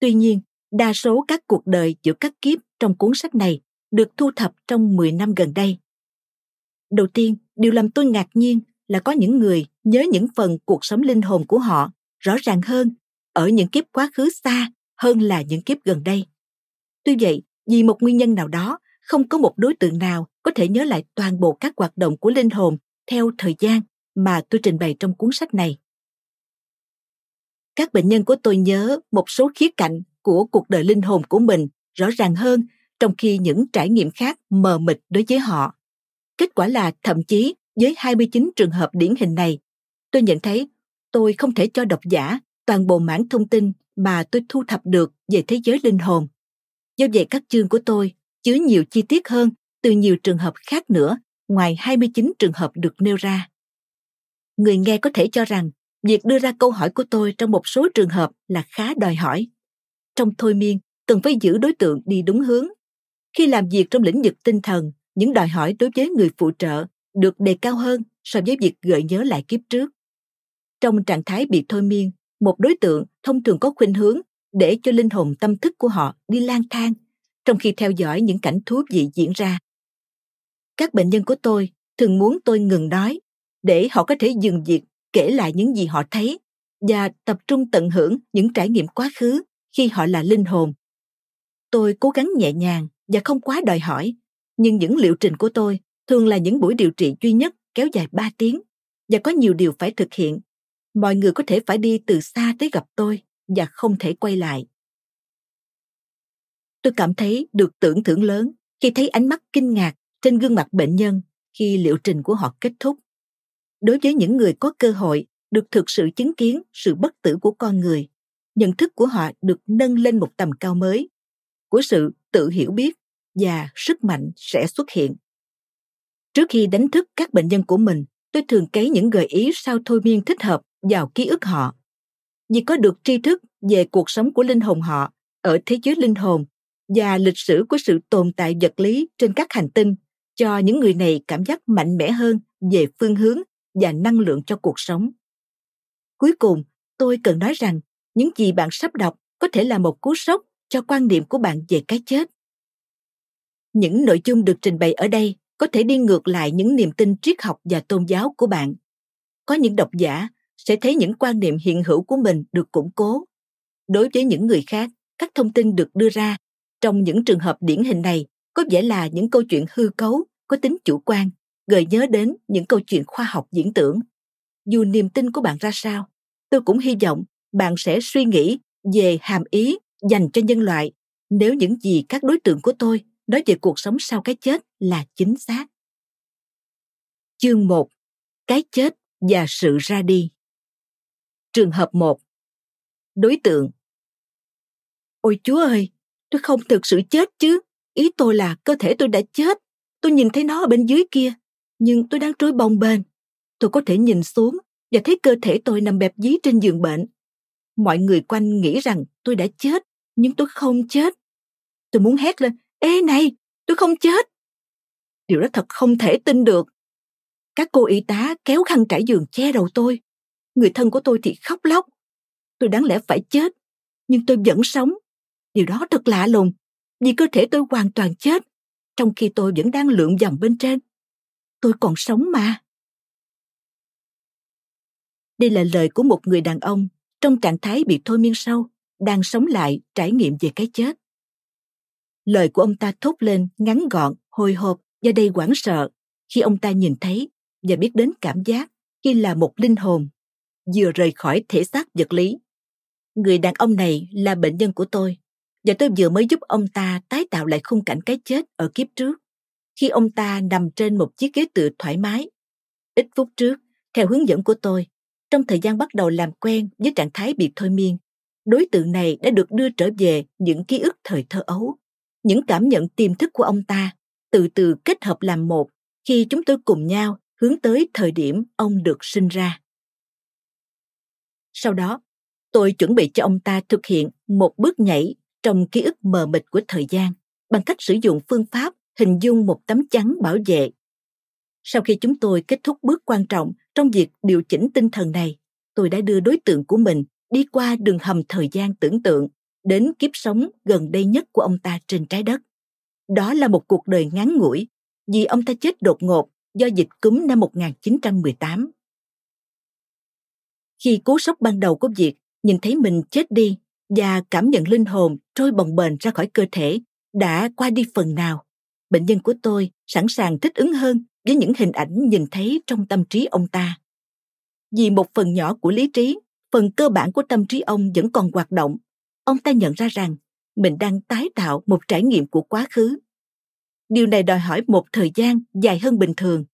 Tuy nhiên, đa số các cuộc đời giữa các kiếp trong cuốn sách này được thu thập trong 10 năm gần đây. Đầu tiên, điều làm tôi ngạc nhiên là có những người nhớ những phần cuộc sống linh hồn của họ rõ ràng hơn ở những kiếp quá khứ xa hơn là những kiếp gần đây. Tuy vậy, vì một nguyên nhân nào đó, không có một đối tượng nào có thể nhớ lại toàn bộ các hoạt động của linh hồn theo thời gian mà tôi trình bày trong cuốn sách này. Các bệnh nhân của tôi nhớ một số khía cạnh của cuộc đời linh hồn của mình rõ ràng hơn trong khi những trải nghiệm khác mờ mịt đối với họ. Kết quả là thậm chí với 29 trường hợp điển hình này, tôi nhận thấy tôi không thể cho độc giả toàn bộ mảng thông tin mà tôi thu thập được về thế giới linh hồn. Do vậy các chương của tôi chứa nhiều chi tiết hơn từ nhiều trường hợp khác nữa ngoài 29 trường hợp được nêu ra. Người nghe có thể cho rằng việc đưa ra câu hỏi của tôi trong một số trường hợp là khá đòi hỏi. Trong thôi miên, cần phải giữ đối tượng đi đúng hướng. Khi làm việc trong lĩnh vực tinh thần, những đòi hỏi đối với người phụ trợ được đề cao hơn so với việc gợi nhớ lại kiếp trước. Trong trạng thái bị thôi miên, một đối tượng thông thường có khuynh hướng để cho linh hồn tâm thức của họ đi lang thang trong khi theo dõi những cảnh thú vị diễn ra. Các bệnh nhân của tôi thường muốn tôi ngừng nói để họ có thể dừng việc kể lại những gì họ thấy và tập trung tận hưởng những trải nghiệm quá khứ khi họ là linh hồn. Tôi cố gắng nhẹ nhàng và không quá đòi hỏi, nhưng những liệu trình của tôi thường là những buổi điều trị duy nhất kéo dài 3 tiếng và có nhiều điều phải thực hiện. Mọi người có thể phải đi từ xa tới gặp tôi và không thể quay lại. Tôi cảm thấy được tưởng thưởng lớn khi thấy ánh mắt kinh ngạc trên gương mặt bệnh nhân khi liệu trình của họ kết thúc. Đối với những người có cơ hội được thực sự chứng kiến sự bất tử của con người, nhận thức của họ được nâng lên một tầm cao mới, của sự tự hiểu biết và sức mạnh sẽ xuất hiện. Trước khi đánh thức các bệnh nhân của mình, tôi thường cấy những gợi ý sao thôi miên thích hợp vào ký ức họ. Vì có được tri thức về cuộc sống của linh hồn họ ở thế giới linh hồn và lịch sử của sự tồn tại vật lý trên các hành tinh cho những người này cảm giác mạnh mẽ hơn về phương hướng và năng lượng cho cuộc sống. Cuối cùng, tôi cần nói rằng những gì bạn sắp đọc có thể là một cú sốc cho quan niệm của bạn về cái chết. Những nội dung được trình bày ở đây có thể đi ngược lại những niềm tin triết học và tôn giáo của bạn. Có những độc giả sẽ thấy những quan niệm hiện hữu của mình được củng cố. Đối với những người khác, các thông tin được đưa ra trong những trường hợp điển hình này có vẻ là những câu chuyện hư cấu có tính chủ quan gợi nhớ đến những câu chuyện khoa học diễn tưởng dù niềm tin của bạn ra sao tôi cũng hy vọng bạn sẽ suy nghĩ về hàm ý dành cho nhân loại nếu những gì các đối tượng của tôi nói về cuộc sống sau cái chết là chính xác. Chương 1. Cái chết và sự ra đi. Trường hợp 1. Đối tượng Ôi Chúa ơi, tôi không thực sự chết chứ. Ý tôi là cơ thể tôi đã chết. Tôi nhìn thấy nó ở bên dưới kia, nhưng tôi đang trôi bồng bềnh. Tôi có thể nhìn xuống và thấy cơ thể tôi nằm bẹp dí trên giường bệnh. Mọi người quanh nghĩ rằng tôi đã chết, nhưng tôi không chết. Tôi muốn hét lên, ê này, tôi không chết. Điều đó thật không thể tin được. Các cô y tá kéo khăn trải giường che đầu tôi. Người thân của tôi thì khóc lóc. Tôi đáng lẽ phải chết, nhưng tôi vẫn sống. Điều đó thật lạ lùng, vì cơ thể tôi hoàn toàn chết, trong khi tôi vẫn đang lượn vòng bên trên. Tôi còn sống mà. Đây là lời của một người đàn ông trong trạng thái bị thôi miên sâu, đang sống lại trải nghiệm về cái chết. Lời của ông ta thốt lên ngắn gọn, hồi hộp và đầy hoảng sợ khi ông ta nhìn thấy và biết đến cảm giác khi là một linh hồn vừa rời khỏi thể xác vật lý. Người đàn ông này là bệnh nhân của tôi và tôi vừa mới giúp ông ta tái tạo lại khung cảnh cái chết ở kiếp trước khi ông ta nằm trên một chiếc ghế tựa thoải mái. Ít phút trước, theo hướng dẫn của tôi, trong thời gian bắt đầu làm quen với trạng thái bị thôi miên, đối tượng này đã được đưa trở về những ký ức thời thơ ấu những cảm nhận tiềm thức của ông ta từ từ kết hợp làm một khi chúng tôi cùng nhau hướng tới thời điểm ông được sinh ra. Sau đó, tôi chuẩn bị cho ông ta thực hiện một bước nhảy trong ký ức mờ mịt của thời gian bằng cách sử dụng phương pháp hình dung một tấm chắn bảo vệ. Sau khi chúng tôi kết thúc bước quan trọng trong việc điều chỉnh tinh thần này, tôi đã đưa đối tượng của mình đi qua đường hầm thời gian tưởng tượng đến kiếp sống gần đây nhất của ông ta trên trái đất. Đó là một cuộc đời ngắn ngủi vì ông ta chết đột ngột do dịch cúm năm 1918. Khi cú sốc ban đầu của việc nhìn thấy mình chết đi và cảm nhận linh hồn trôi bồng bềnh ra khỏi cơ thể đã qua đi phần nào, bệnh nhân của tôi sẵn sàng thích ứng hơn với những hình ảnh nhìn thấy trong tâm trí ông ta. Vì một phần nhỏ của lý trí, phần cơ bản của tâm trí ông vẫn còn hoạt động ông ta nhận ra rằng mình đang tái tạo một trải nghiệm của quá khứ. Điều này đòi hỏi một thời gian dài hơn bình thường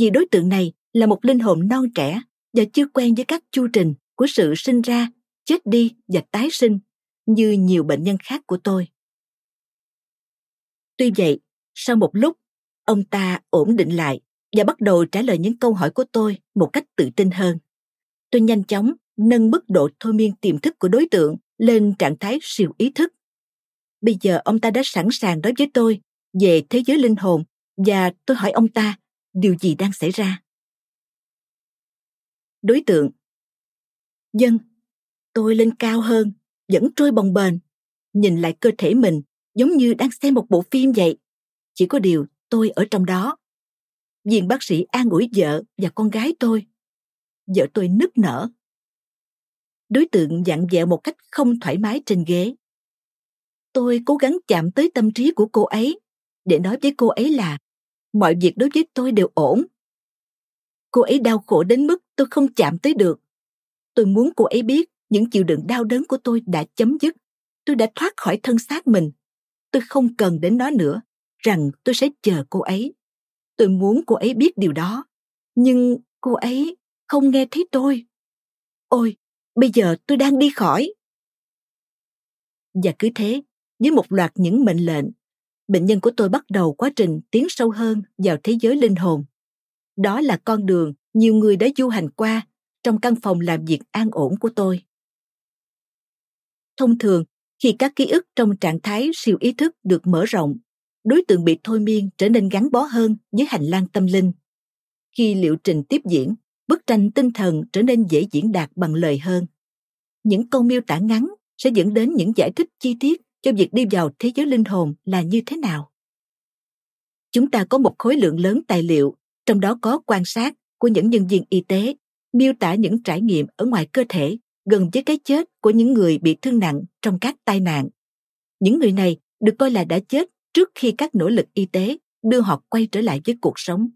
vì đối tượng này là một linh hồn non trẻ và chưa quen với các chu trình của sự sinh ra, chết đi và tái sinh như nhiều bệnh nhân khác của tôi. Tuy vậy, sau một lúc, ông ta ổn định lại và bắt đầu trả lời những câu hỏi của tôi một cách tự tin hơn. Tôi nhanh chóng nâng mức độ thôi miên tiềm thức của đối tượng lên trạng thái siêu ý thức. Bây giờ ông ta đã sẵn sàng nói với tôi về thế giới linh hồn và tôi hỏi ông ta điều gì đang xảy ra. Đối tượng Dân, tôi lên cao hơn, vẫn trôi bồng bềnh, nhìn lại cơ thể mình giống như đang xem một bộ phim vậy. Chỉ có điều tôi ở trong đó. Viên bác sĩ an ủi vợ và con gái tôi. Vợ tôi nức nở. Đối tượng dặn dẹo một cách không thoải mái trên ghế. Tôi cố gắng chạm tới tâm trí của cô ấy để nói với cô ấy là mọi việc đối với tôi đều ổn. Cô ấy đau khổ đến mức tôi không chạm tới được. Tôi muốn cô ấy biết những chịu đựng đau đớn của tôi đã chấm dứt. Tôi đã thoát khỏi thân xác mình. Tôi không cần đến nó nữa, rằng tôi sẽ chờ cô ấy. Tôi muốn cô ấy biết điều đó. Nhưng cô ấy không nghe thấy tôi. Ôi, bây giờ tôi đang đi khỏi. Và cứ thế, với một loạt những mệnh lệnh, bệnh nhân của tôi bắt đầu quá trình tiến sâu hơn vào thế giới linh hồn. Đó là con đường nhiều người đã du hành qua trong căn phòng làm việc an ổn của tôi. Thông thường, khi các ký ức trong trạng thái siêu ý thức được mở rộng, đối tượng bị thôi miên trở nên gắn bó hơn với hành lang tâm linh. Khi liệu trình tiếp diễn, bức tranh tinh thần trở nên dễ diễn đạt bằng lời hơn. Những câu miêu tả ngắn sẽ dẫn đến những giải thích chi tiết cho việc đi vào thế giới linh hồn là như thế nào. Chúng ta có một khối lượng lớn tài liệu, trong đó có quan sát của những nhân viên y tế, miêu tả những trải nghiệm ở ngoài cơ thể gần với cái chết của những người bị thương nặng trong các tai nạn. Những người này được coi là đã chết trước khi các nỗ lực y tế đưa họ quay trở lại với cuộc sống.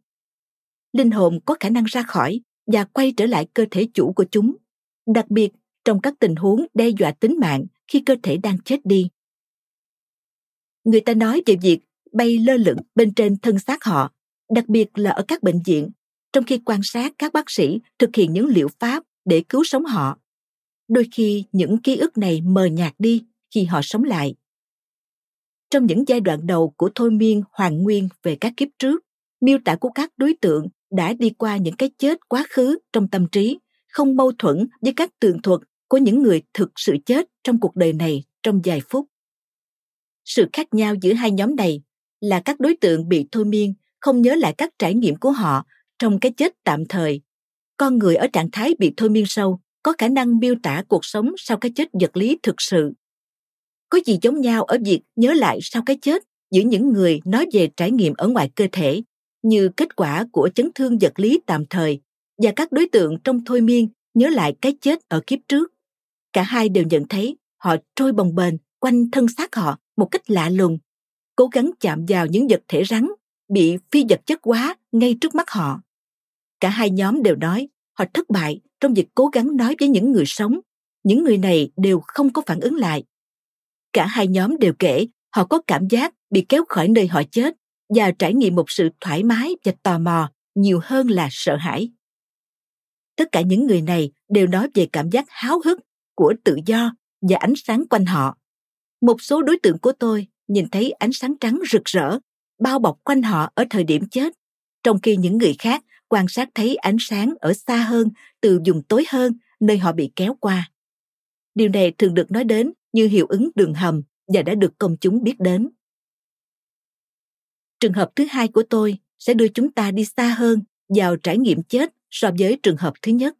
Linh hồn có khả năng ra khỏi và quay trở lại cơ thể chủ của chúng, đặc biệt trong các tình huống đe dọa tính mạng khi cơ thể đang chết đi. Người ta nói về việc bay lơ lửng bên trên thân xác họ, đặc biệt là ở các bệnh viện, trong khi quan sát các bác sĩ thực hiện những liệu pháp để cứu sống họ đôi khi những ký ức này mờ nhạt đi khi họ sống lại trong những giai đoạn đầu của thôi miên hoàn nguyên về các kiếp trước miêu tả của các đối tượng đã đi qua những cái chết quá khứ trong tâm trí, không mâu thuẫn với các tường thuật của những người thực sự chết trong cuộc đời này trong vài phút. Sự khác nhau giữa hai nhóm này là các đối tượng bị thôi miên, không nhớ lại các trải nghiệm của họ trong cái chết tạm thời. Con người ở trạng thái bị thôi miên sâu có khả năng miêu tả cuộc sống sau cái chết vật lý thực sự. Có gì giống nhau ở việc nhớ lại sau cái chết giữa những người nói về trải nghiệm ở ngoài cơ thể? Như kết quả của chấn thương vật lý tạm thời và các đối tượng trong thôi miên nhớ lại cái chết ở kiếp trước. Cả hai đều nhận thấy họ trôi bồng bềnh quanh thân xác họ một cách lạ lùng, cố gắng chạm vào những vật thể rắn bị phi vật chất hóa ngay trước mắt họ. Cả hai nhóm đều nói họ thất bại trong việc cố gắng nói với những người sống những người này đều không có phản ứng lại cả hai nhóm đều kể họ có cảm giác bị kéo khỏi nơi họ chết và trải nghiệm một sự thoải mái và tò mò nhiều hơn là sợ hãi tất cả những người này đều nói về cảm giác háo hức của tự do và ánh sáng quanh họ một số đối tượng của tôi nhìn thấy ánh sáng trắng rực rỡ, bao bọc quanh họ ở thời điểm chết, trong khi những người khác quan sát thấy ánh sáng ở xa hơn, từ vùng tối hơn, nơi họ bị kéo qua. Điều này thường được nói đến như hiệu ứng đường hầm và đã được công chúng biết đến. Trường hợp thứ hai của tôi sẽ đưa chúng ta đi xa hơn vào trải nghiệm chết so với trường hợp thứ nhất.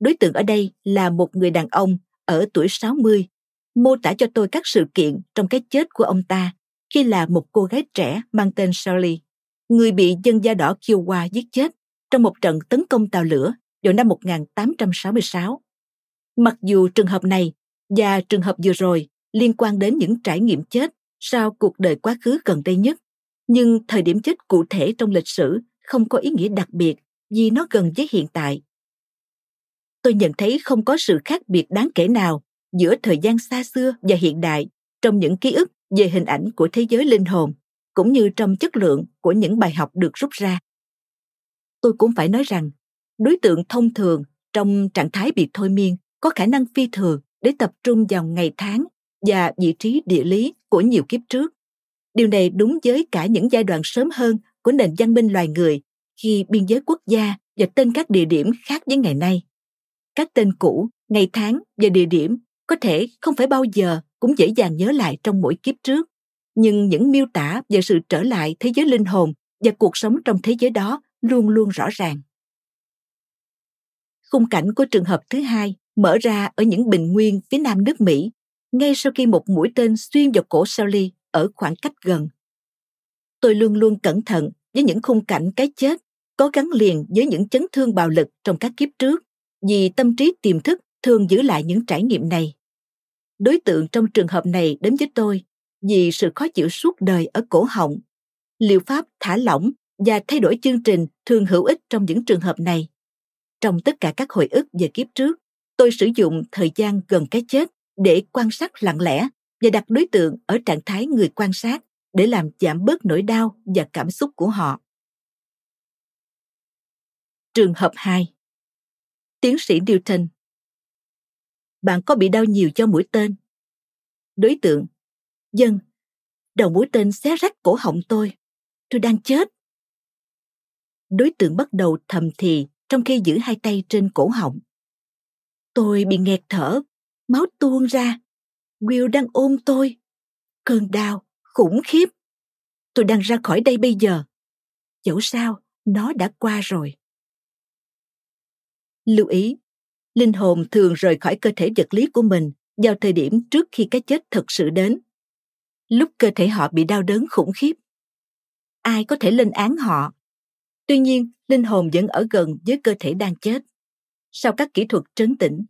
Đối tượng ở đây là một người đàn ông ở tuổi 60, mô tả cho tôi các sự kiện trong cái chết của ông ta khi là một cô gái trẻ mang tên Shirley, người bị dân da đỏ Kiowa giết chết trong một trận tấn công tàu lửa vào năm 1866. Mặc dù trường hợp này và trường hợp vừa rồi liên quan đến những trải nghiệm chết sau cuộc đời quá khứ gần đây nhất, nhưng thời điểm chết cụ thể trong lịch sử không có ý nghĩa đặc biệt vì nó gần với hiện tại. Tôi nhận thấy không có sự khác biệt đáng kể nào giữa thời gian xa xưa và hiện đại trong những ký ức về hình ảnh của thế giới linh hồn cũng như trong chất lượng của những bài học được rút ra tôi cũng phải nói rằng, đối tượng thông thường trong trạng thái bị thôi miên có khả năng phi thường để tập trung vào ngày tháng và vị trí địa lý của nhiều kiếp trước. Điều này đúng với cả những giai đoạn sớm hơn của nền văn minh loài người khi biên giới quốc gia và tên các địa điểm khác với ngày nay. Các tên cũ, ngày tháng và địa điểm có thể không phải bao giờ cũng dễ dàng nhớ lại trong mỗi kiếp trước, nhưng những miêu tả về sự trở lại thế giới linh hồn và cuộc sống trong thế giới đó luôn luôn rõ ràng. Khung cảnh của trường hợp thứ hai mở ra ở những bình nguyên phía nam nước Mỹ, ngay sau khi một mũi tên xuyên vào cổ Sally ở khoảng cách gần. Tôi luôn luôn cẩn thận với những khung cảnh cái chết có gắn liền với những chấn thương bạo lực trong các kiếp trước, vì tâm trí tiềm thức thường giữ lại những trải nghiệm này. Đối tượng trong trường hợp này đến với tôi vì sự khó chịu suốt đời ở cổ họng. Liệu pháp thả lỏng và thay đổi chương trình thường hữu ích trong những trường hợp này. Trong tất cả các hồi ức về kiếp trước, tôi sử dụng thời gian gần cái chết để quan sát lặng lẽ và đặt đối tượng ở trạng thái người quan sát để làm giảm bớt nỗi đau và cảm xúc của họ. Trường hợp 2 Tiến sĩ Newton Bạn có bị đau nhiều cho mũi tên? Đối tượng Dân Đầu mũi tên xé rách cổ họng tôi. Tôi đang chết. Đối tượng bắt đầu thầm thì trong khi giữ hai tay trên cổ họng. Tôi bị nghẹt thở, máu tuôn ra. Will đang ôm tôi. Cơn đau, khủng khiếp. Tôi đang ra khỏi đây bây giờ. Dẫu sao, nó đã qua rồi. Lưu ý, linh hồn thường rời khỏi cơ thể vật lý của mình vào thời điểm trước khi cái chết thực sự đến. Lúc cơ thể họ bị đau đớn khủng khiếp. Ai có thể lên án họ? Tuy nhiên, linh hồn vẫn ở gần với cơ thể đang chết. Sau các kỹ thuật trấn tĩnh,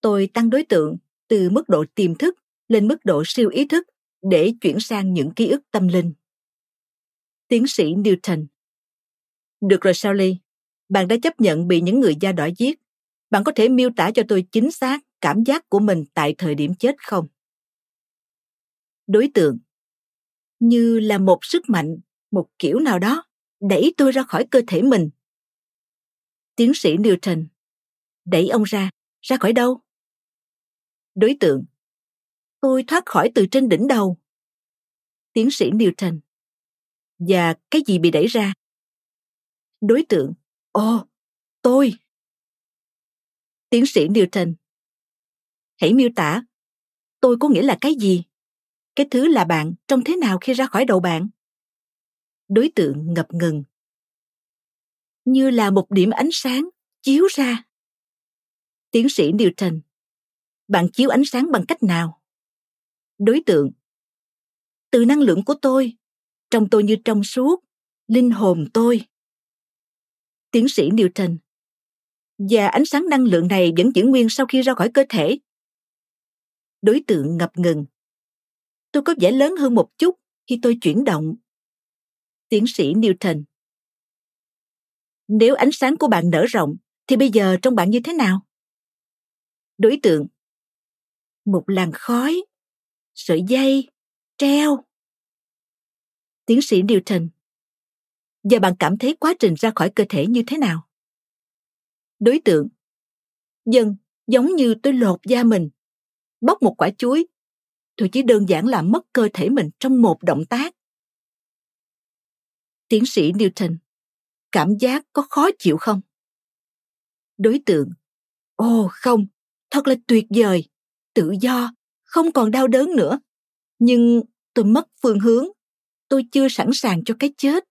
tôi tăng đối tượng từ mức độ tiềm thức lên mức độ siêu ý thức để chuyển sang những ký ức tâm linh. Tiến sĩ Newton Được rồi Sally, bạn đã chấp nhận bị những người da đỏ giết. Bạn có thể miêu tả cho tôi chính xác cảm giác của mình tại thời điểm chết không? Đối tượng Như là một sức mạnh, một kiểu nào đó, đẩy tôi ra khỏi cơ thể mình. Tiến sĩ Newton Đẩy ông ra, ra khỏi đâu? Đối tượng Tôi thoát khỏi từ trên đỉnh đầu. Tiến sĩ Newton Và cái gì bị đẩy ra? Đối tượng Ồ, tôi. Tiến sĩ Newton Hãy miêu tả. Tôi có nghĩa là cái gì? Cái thứ là bạn trông thế nào khi ra khỏi đầu bạn? Đối tượng ngập ngừng. Như là một điểm ánh sáng chiếu ra. Tiến sĩ Newton Bạn chiếu ánh sáng bằng cách nào? Đối tượng Từ năng lượng của tôi, trong tôi như trong suốt, linh hồn tôi. Tiến sĩ Newton Và ánh sáng năng lượng này vẫn giữ nguyên sau khi ra khỏi cơ thể đối tượng ngập ngừng. Tôi có vẻ lớn hơn một chút khi tôi chuyển động. Tiến sĩ Newton Nếu ánh sáng của bạn nở rộng, thì bây giờ trong bạn như thế nào? Đối tượng Một làn khói, sợi dây, treo. Tiến sĩ Newton. Giờ bạn cảm thấy quá trình ra khỏi cơ thể như thế nào? Đối tượng. Dân, giống như tôi lột da mình. Bóc một quả chuối. Tôi chỉ đơn giản là mất cơ thể mình trong một động tác. Tiến sĩ newton. Cảm giác có khó chịu không? Đối tượng. Ồ không thật là tuyệt vời. Tự do không còn đau đớn nữa. Nhưng tôi mất phương hướng. Tôi chưa sẵn sàng cho cái chết.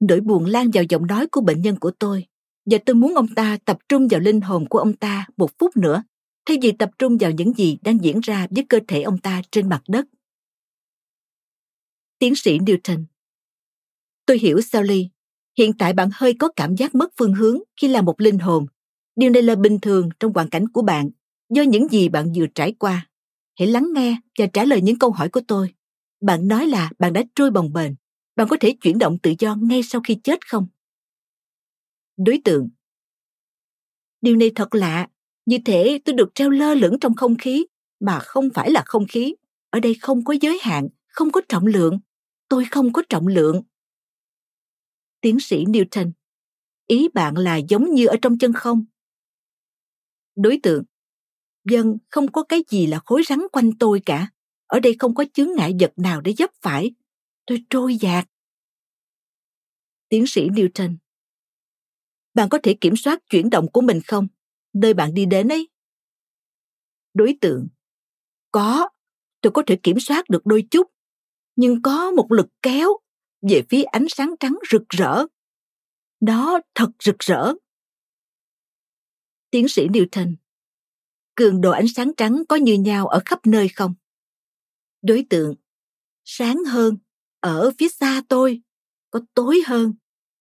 Nỗi buồn lan vào giọng nói của bệnh nhân của tôi. Và tôi muốn ông ta tập trung vào linh hồn của ông ta một phút nữa thay vì tập trung vào những gì đang diễn ra với cơ thể ông ta trên mặt đất. Tiến sĩ Newton. Tôi hiểu Sally, hiện tại bạn hơi có cảm giác mất phương hướng khi là một linh hồn. Điều này là bình thường trong hoàn cảnh của bạn, do những gì bạn vừa trải qua. Hãy lắng nghe và trả lời những câu hỏi của tôi. Bạn nói là bạn đã trôi bồng bềnh. Bạn có thể chuyển động tự do ngay sau khi chết không? Đối tượng Điều này thật lạ như thể tôi được treo lơ lửng trong không khí, mà không phải là không khí. Ở đây không có giới hạn, không có trọng lượng. Tôi không có trọng lượng. Tiến sĩ Newton, ý bạn là giống như ở trong chân không? Đối tượng, dân không có cái gì là khối rắn quanh tôi cả. Ở đây không có chướng ngại vật nào để dấp phải. Tôi trôi dạt. Tiến sĩ Newton, bạn có thể kiểm soát chuyển động của mình không? Nơi bạn đi đến ấy. Đối tượng, có, tôi có thể kiểm soát được đôi chút, nhưng có một lực kéo về phía ánh sáng trắng rực rỡ. Nó thật rực rỡ. Tiến sĩ Newton, cường độ ánh sáng trắng có như nhau ở khắp nơi không? Đối tượng, sáng hơn, ở phía xa tôi, có tối hơn,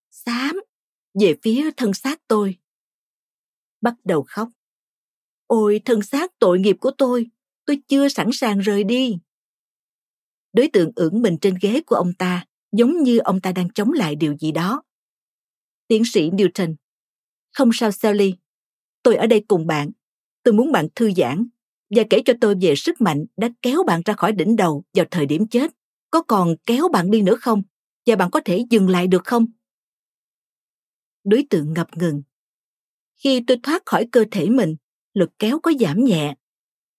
xám, về phía thân xác tôi. Bắt đầu khóc. Ôi thân xác tội nghiệp của tôi, tôi chưa sẵn sàng rời đi. Đối tượng ưỡn mình trên ghế của ông ta, giống như ông ta đang chống lại điều gì đó. Tiến sĩ Newton. Không sao Sally, tôi ở đây cùng bạn. Tôi muốn bạn thư giãn và kể cho tôi về sức mạnh đã kéo bạn ra khỏi đỉnh đầu vào thời điểm chết. Có còn kéo bạn đi nữa không? Và bạn có thể dừng lại được không? Đối tượng ngập ngừng. Khi tôi thoát khỏi cơ thể mình, lực kéo có giảm nhẹ.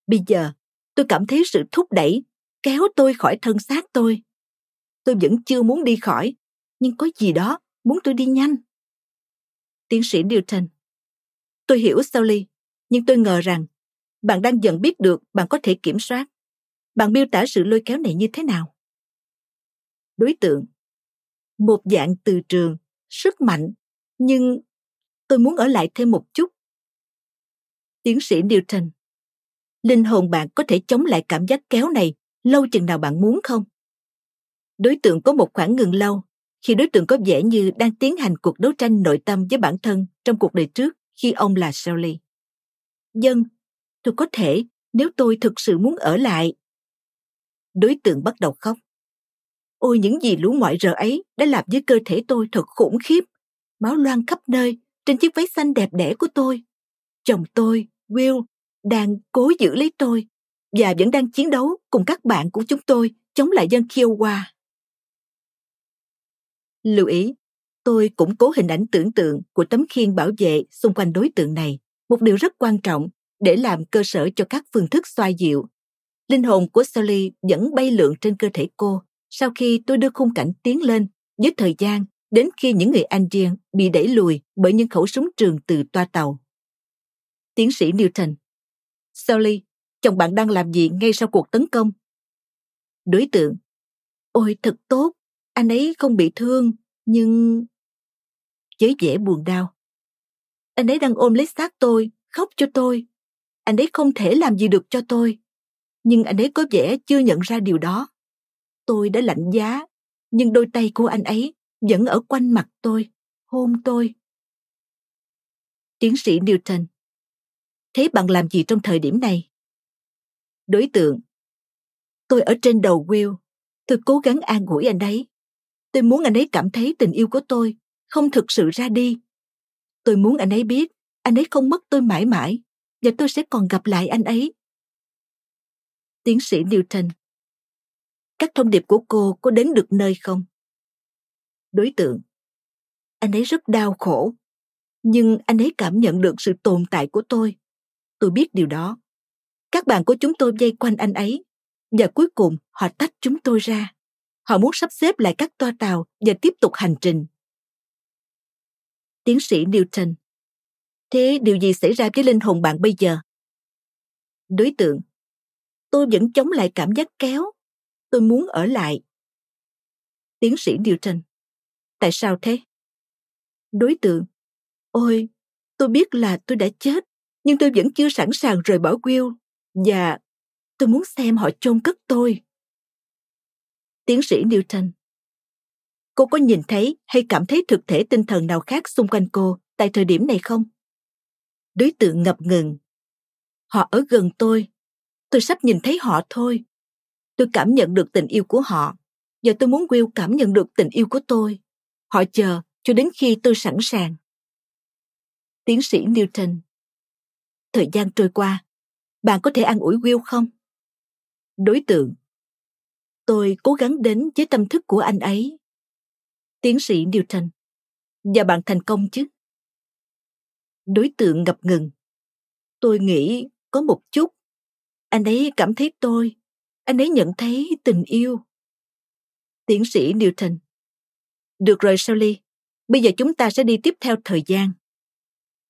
Bây giờ, tôi cảm thấy sự thúc đẩy, kéo tôi khỏi thân xác tôi. Tôi vẫn chưa muốn đi khỏi, nhưng có gì đó muốn tôi đi nhanh. Tiến sĩ Newton. Tôi hiểu Sally, nhưng tôi ngờ rằng bạn đang dần biết được bạn có thể kiểm soát. Bạn miêu tả sự lôi kéo này như thế nào? Đối tượng. Một dạng từ trường, sức mạnh, nhưng tôi muốn ở lại thêm một chút. Tiến sĩ Newton. Linh hồn bạn có thể chống lại cảm giác kéo này lâu chừng nào bạn muốn không? Đối tượng có một khoảng ngừng lâu khi đối tượng có vẻ như đang tiến hành cuộc đấu tranh nội tâm với bản thân trong cuộc đời trước khi ông là Shelley. Dân, tôi có thể nếu tôi thực sự muốn ở lại. Đối tượng bắt đầu khóc. Ôi những gì lũ ngoại rợ ấy đã làm với cơ thể tôi thật khủng khiếp. Máu loang khắp nơi trên chiếc váy xanh đẹp đẽ của tôi. Chồng tôi, Will, đang cố giữ lấy tôi và vẫn đang chiến đấu cùng các bạn của chúng tôi chống lại dân Kiowa. Lưu ý, tôi củng cố hình ảnh tưởng tượng của tấm khiên bảo vệ xung quanh đối tượng này, một điều rất quan trọng để làm cơ sở cho các phương thức xoa dịu. Linh hồn của Sally vẫn bay lượn trên cơ thể cô sau khi tôi đưa khung cảnh tiến lên với thời gian đến khi những người Andean bị đẩy lùi bởi những khẩu súng trường từ toa tàu. Tiến sĩ Newton Sally, chồng bạn đang làm gì ngay sau cuộc tấn công? Đối tượng Ôi thật tốt, anh ấy không bị thương, nhưng... Với dễ buồn đau. Anh ấy đang ôm lấy xác tôi, khóc cho tôi. Anh ấy không thể làm gì được cho tôi. Nhưng anh ấy có vẻ chưa nhận ra điều đó. Tôi đã lạnh giá, nhưng đôi tay của anh ấy vẫn ở quanh mặt tôi, hôn tôi. Tiến sĩ Newton Thế bạn làm gì trong thời điểm này? Đối tượng Tôi ở trên đầu Will. Tôi cố gắng an ủi anh ấy. Tôi muốn anh ấy cảm thấy tình yêu của tôi không thực sự ra đi. Tôi muốn anh ấy biết anh ấy không mất tôi mãi mãi và tôi sẽ còn gặp lại anh ấy. Tiến sĩ Newton Các thông điệp của cô có đến được nơi không? Đối tượng Anh ấy rất đau khổ, nhưng anh ấy cảm nhận được sự tồn tại của tôi. Tôi biết điều đó. Các bạn của chúng tôi dây quanh anh ấy và cuối cùng họ tách chúng tôi ra. Họ muốn sắp xếp lại các toa tàu và tiếp tục hành trình. Tiến sĩ Newton Thế điều gì xảy ra với linh hồn bạn bây giờ? Đối tượng Tôi vẫn chống lại cảm giác kéo. Tôi muốn ở lại. Tiến sĩ Newton Tại sao thế? Đối tượng Ôi, tôi biết là tôi đã chết, nhưng tôi vẫn chưa sẵn sàng rời bỏ Will. Và tôi muốn xem họ chôn cất tôi. Tiến sĩ Newton Cô có nhìn thấy hay cảm thấy thực thể tinh thần nào khác xung quanh cô tại thời điểm này không? Đối tượng ngập ngừng. Họ ở gần tôi. Tôi sắp nhìn thấy họ thôi. Tôi cảm nhận được tình yêu của họ. Và tôi muốn Will cảm nhận được tình yêu của tôi. Họ chờ cho đến khi tôi sẵn sàng. Tiến sĩ Newton Thời gian trôi qua, bạn có thể an ủi Will không? Đối tượng Tôi cố gắng đến với tâm thức của anh ấy. Tiến sĩ Newton và bạn thành công chứ đối tượng ngập ngừng tôi nghĩ có một chút anh ấy cảm thấy tôi anh ấy nhận thấy tình yêu tiến sĩ newton được rồi Sally, bây giờ chúng ta sẽ đi tiếp theo thời gian.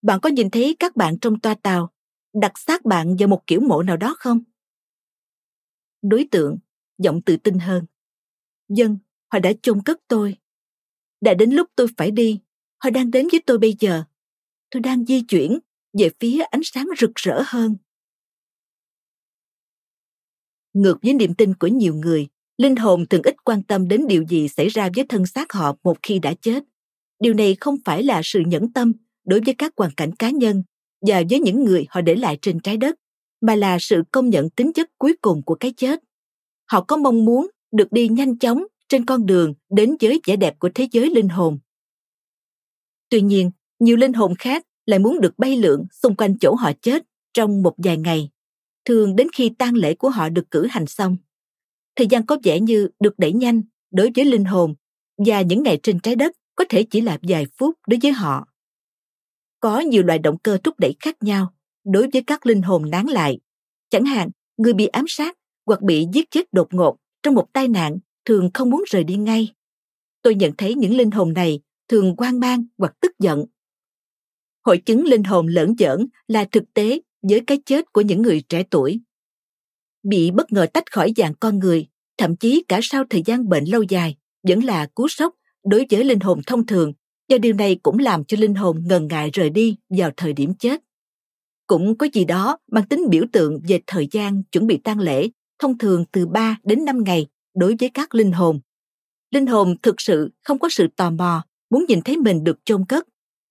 Bạn có nhìn thấy các bạn trong toa tàu đặt xác bạn vào một kiểu mộ nào đó không? Đối tượng, giọng tự tin hơn. Dân, họ đã chôn cất tôi. Đã đến lúc tôi phải đi, họ đang đến với tôi bây giờ. Tôi đang di chuyển về phía ánh sáng rực rỡ hơn. Ngược với niềm tin của nhiều người, linh hồn thường ít quan tâm đến điều gì xảy ra với thân xác họ một khi đã chết điều này không phải là sự nhẫn tâm đối với các hoàn cảnh cá nhân và với những người họ để lại trên trái đất mà là sự công nhận tính chất cuối cùng của cái chết họ có mong muốn được đi nhanh chóng trên con đường đến với vẻ đẹp của thế giới linh hồn tuy nhiên nhiều linh hồn khác lại muốn được bay lượn xung quanh chỗ họ chết trong một vài ngày thường đến khi tang lễ của họ được cử hành xong thời gian có vẻ như được đẩy nhanh đối với linh hồn và những ngày trên trái đất có thể chỉ là vài phút đối với họ. Có nhiều loại động cơ thúc đẩy khác nhau đối với các linh hồn nán lại. Chẳng hạn, người bị ám sát hoặc bị giết chết đột ngột trong một tai nạn thường không muốn rời đi ngay. Tôi nhận thấy những linh hồn này thường quan mang hoặc tức giận. Hội chứng linh hồn lẫn giỡn là thực tế với cái chết của những người trẻ tuổi bị bất ngờ tách khỏi dạng con người, thậm chí cả sau thời gian bệnh lâu dài, vẫn là cú sốc đối với linh hồn thông thường và điều này cũng làm cho linh hồn ngần ngại rời đi vào thời điểm chết. Cũng có gì đó mang tính biểu tượng về thời gian chuẩn bị tang lễ, thông thường từ 3 đến 5 ngày đối với các linh hồn. Linh hồn thực sự không có sự tò mò, muốn nhìn thấy mình được chôn cất,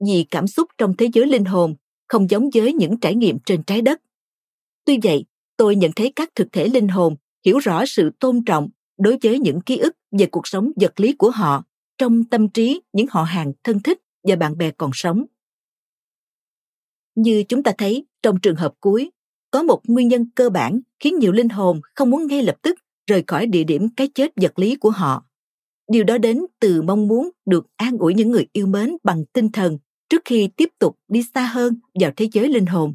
vì cảm xúc trong thế giới linh hồn không giống với những trải nghiệm trên trái đất. Tuy vậy, tôi nhận thấy các thực thể linh hồn hiểu rõ sự tôn trọng đối với những ký ức về cuộc sống vật lý của họ trong tâm trí những họ hàng thân thích và bạn bè còn sống. Như chúng ta thấy trong trường hợp cuối, có một nguyên nhân cơ bản khiến nhiều linh hồn không muốn ngay lập tức rời khỏi địa điểm cái chết vật lý của họ. Điều đó đến từ mong muốn được an ủi những người yêu mến bằng tinh thần trước khi tiếp tục đi xa hơn vào thế giới linh hồn.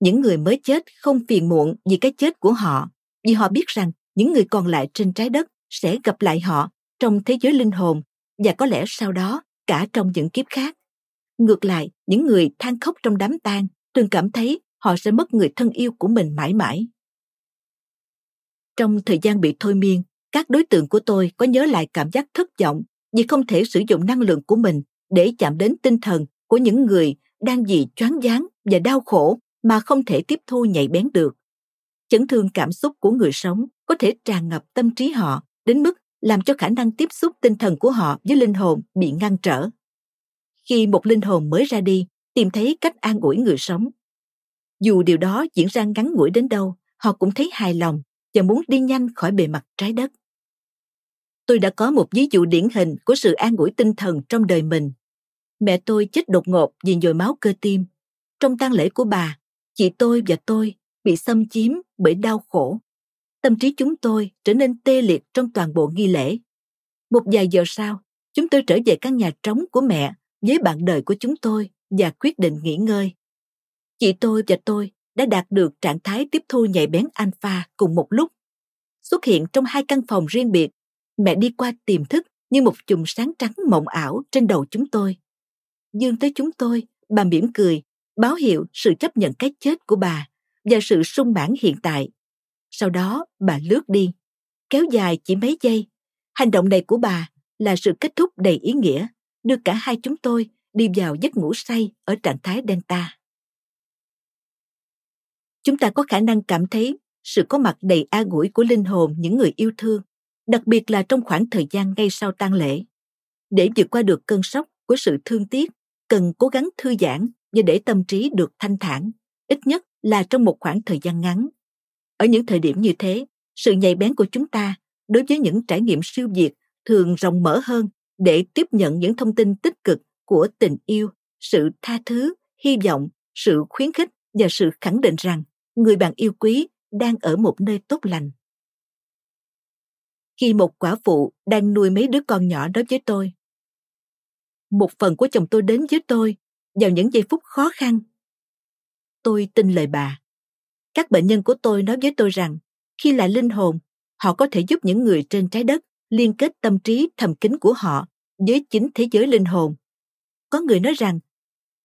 Những người mới chết không phiền muộn vì cái chết của họ, vì họ biết rằng những người còn lại trên trái đất sẽ gặp lại họ trong thế giới linh hồn và có lẽ sau đó cả trong những kiếp khác. Ngược lại, những người than khóc trong đám tang thường cảm thấy họ sẽ mất người thân yêu của mình mãi mãi trong thời gian bị thôi miên, các đối tượng của tôi có nhớ lại cảm giác thất vọng vì không thể sử dụng năng lượng của mình để chạm đến tinh thần của những người đang vì choáng váng và đau khổ mà không thể tiếp thu nhạy bén được. Chấn thương cảm xúc của người sống có thể tràn ngập tâm trí họ đến mức làm cho khả năng tiếp xúc tinh thần của họ với linh hồn bị ngăn trở. Khi một linh hồn mới ra đi, tìm thấy cách an ủi người sống. Dù điều đó diễn ra ngắn ngủi đến đâu, họ cũng thấy hài lòng và muốn đi nhanh khỏi bề mặt trái đất tôi đã có một ví dụ điển hình của sự an ủi tinh thần trong đời mình mẹ tôi chết đột ngột vì nhồi máu cơ tim trong tang lễ của bà chị tôi và tôi bị xâm chiếm bởi đau khổ. Tâm trí chúng tôi trở nên tê liệt trong toàn bộ nghi lễ. Một vài giờ sau, chúng tôi trở về căn nhà trống của mẹ với bạn đời của chúng tôi và quyết định nghỉ ngơi. Chị tôi và tôi đã đạt được trạng thái tiếp thu nhạy bén alpha cùng một lúc. Xuất hiện trong hai căn phòng riêng biệt, mẹ đi qua tiềm thức như một chùm sáng trắng mộng ảo trên đầu chúng tôi. Dương tới chúng tôi, bà mỉm cười báo hiệu sự chấp nhận cái chết của bà và sự sung mãn hiện tại. Sau đó bà lướt đi, kéo dài chỉ mấy giây. Hành động này của bà là sự kết thúc đầy ý nghĩa, đưa cả hai chúng tôi đi vào giấc ngủ say ở trạng thái Delta. Chúng ta có khả năng cảm thấy sự có mặt đầy an ủi của linh hồn những người yêu thương, đặc biệt là trong khoảng thời gian ngay sau tang lễ. Để vượt qua được cơn sốc của sự thương tiếc, cần cố gắng thư giãn và để tâm trí được thanh thản, ít nhất là trong một khoảng thời gian ngắn. Ở những thời điểm như thế, sự nhạy bén của chúng ta đối với những trải nghiệm siêu việt thường rộng mở hơn để tiếp nhận những thông tin tích cực của tình yêu, sự tha thứ, hy vọng, sự khuyến khích và sự khẳng định rằng người bạn yêu quý đang ở một nơi tốt lành. Khi một quả phụ đang nuôi mấy đứa con nhỏ đối với tôi, một phần của chồng tôi đến với tôi vào những giây phút khó khăn. Tôi tin lời bà. Các bệnh nhân của tôi nói với tôi rằng khi là linh hồn, họ có thể giúp những người trên trái đất liên kết tâm trí thầm kín của họ với chính thế giới linh hồn. Có người nói rằng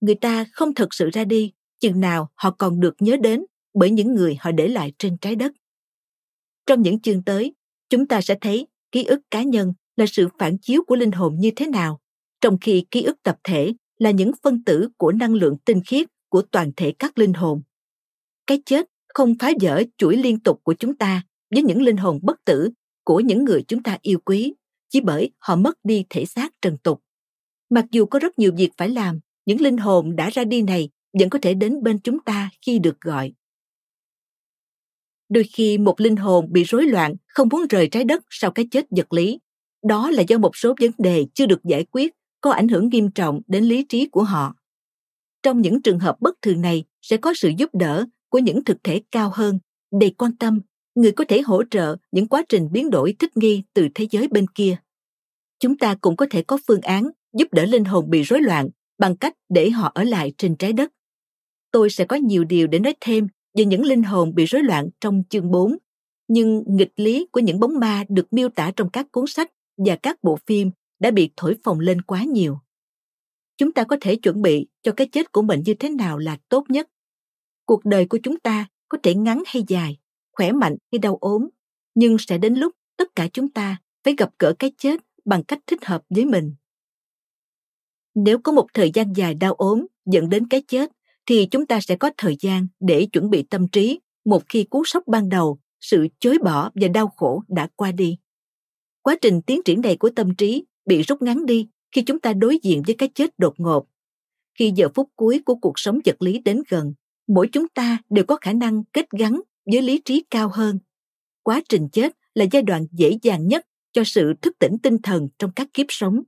người ta không thật sự ra đi chừng nào họ còn được nhớ đến bởi những người họ để lại trên trái đất. Trong những chương tới, chúng ta sẽ thấy ký ức cá nhân là sự phản chiếu của linh hồn như thế nào, trong khi ký ức tập thể là những phân tử của năng lượng tinh khiết của toàn thể các linh hồn. Cái chết không phá vỡ chuỗi liên tục của chúng ta với những linh hồn bất tử của những người chúng ta yêu quý, chỉ bởi họ mất đi thể xác trần tục. Mặc dù có rất nhiều việc phải làm, những linh hồn đã ra đi này vẫn có thể đến bên chúng ta khi được gọi. Đôi khi một linh hồn bị rối loạn không muốn rời trái đất sau cái chết vật lý. Đó là do một số vấn đề chưa được giải quyết có ảnh hưởng nghiêm trọng đến lý trí của họ. Trong những trường hợp bất thường này sẽ có sự giúp đỡ của những thực thể cao hơn, đầy quan tâm, người có thể hỗ trợ những quá trình biến đổi thích nghi từ thế giới bên kia. Chúng ta cũng có thể có phương án giúp đỡ linh hồn bị rối loạn bằng cách để họ ở lại trên trái đất. Tôi sẽ có nhiều điều để nói thêm về những linh hồn bị rối loạn trong chương 4, nhưng nghịch lý của những bóng ma được miêu tả trong các cuốn sách và các bộ phim đã bị thổi phồng lên quá nhiều. Chúng ta có thể chuẩn bị cho cái chết của mình như thế nào là tốt nhất. Cuộc đời của chúng ta có thể ngắn hay dài, khỏe mạnh hay đau ốm, nhưng sẽ đến lúc tất cả chúng ta phải gặp gỡ cái chết bằng cách thích hợp với mình. Nếu có một thời gian dài đau ốm dẫn đến cái chết, thì chúng ta sẽ có thời gian để chuẩn bị tâm trí một khi cú sốc ban đầu, sự chối bỏ và đau khổ đã qua đi. Quá trình tiến triển này của tâm trí bị rút ngắn đi khi chúng ta đối diện với cái chết đột ngột. Khi giờ phút cuối của cuộc sống vật lý đến gần, mỗi chúng ta đều có khả năng kết gắn với lý trí cao hơn. Quá trình chết là giai đoạn dễ dàng nhất cho sự thức tỉnh tinh thần trong các kiếp sống.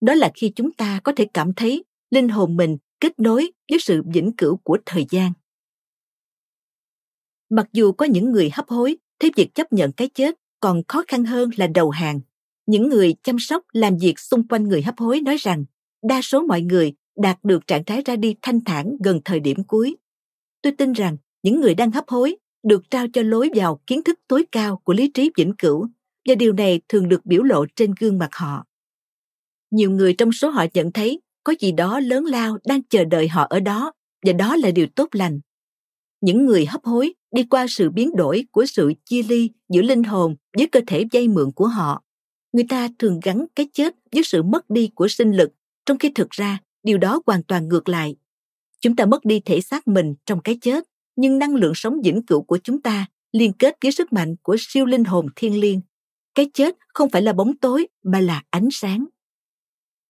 Đó là khi chúng ta có thể cảm thấy linh hồn mình kết nối với sự vĩnh cửu của thời gian. Mặc dù có những người hấp hối, thấy việc chấp nhận cái chết còn khó khăn hơn là đầu hàng. Những người chăm sóc làm việc xung quanh người hấp hối nói rằng đa số mọi người đạt được trạng thái ra đi thanh thản gần thời điểm cuối. Tôi tin rằng những người đang hấp hối được trao cho lối vào kiến thức tối cao của lý trí vĩnh cửu và điều này thường được biểu lộ trên gương mặt họ. Nhiều người trong số họ nhận thấy có gì đó lớn lao đang chờ đợi họ ở đó và đó là điều tốt lành. Những người hấp hối đi qua sự biến đổi của sự chia ly giữa linh hồn với cơ thể dây mượn của họ. Người ta thường gắn cái chết với sự mất đi của sinh lực, trong khi thực ra điều đó hoàn toàn ngược lại. Chúng ta mất đi thể xác mình trong cái chết, nhưng năng lượng sống vĩnh cửu của chúng ta liên kết với sức mạnh của siêu linh hồn thiên liêng. Cái chết không phải là bóng tối mà là ánh sáng.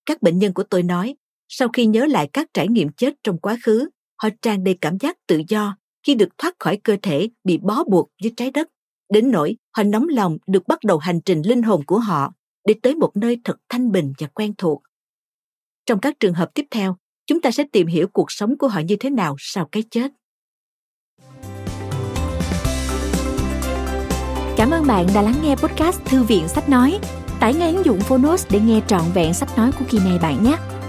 Các bệnh nhân của tôi nói, sau khi nhớ lại các trải nghiệm chết trong quá khứ, họ tràn đầy cảm giác tự do khi được thoát khỏi cơ thể bị bó buộc với trái đất. Đến nỗi họ nóng lòng được bắt đầu hành trình linh hồn của họ để tới một nơi thật thanh bình và quen thuộc. Trong các trường hợp tiếp theo, chúng ta sẽ tìm hiểu cuộc sống của họ như thế nào sau cái chết. Cảm ơn bạn đã lắng nghe podcast Thư viện Sách Nói. Tải ngay ứng dụng Phonos để nghe trọn vẹn sách nói của kỳ này bạn nhé.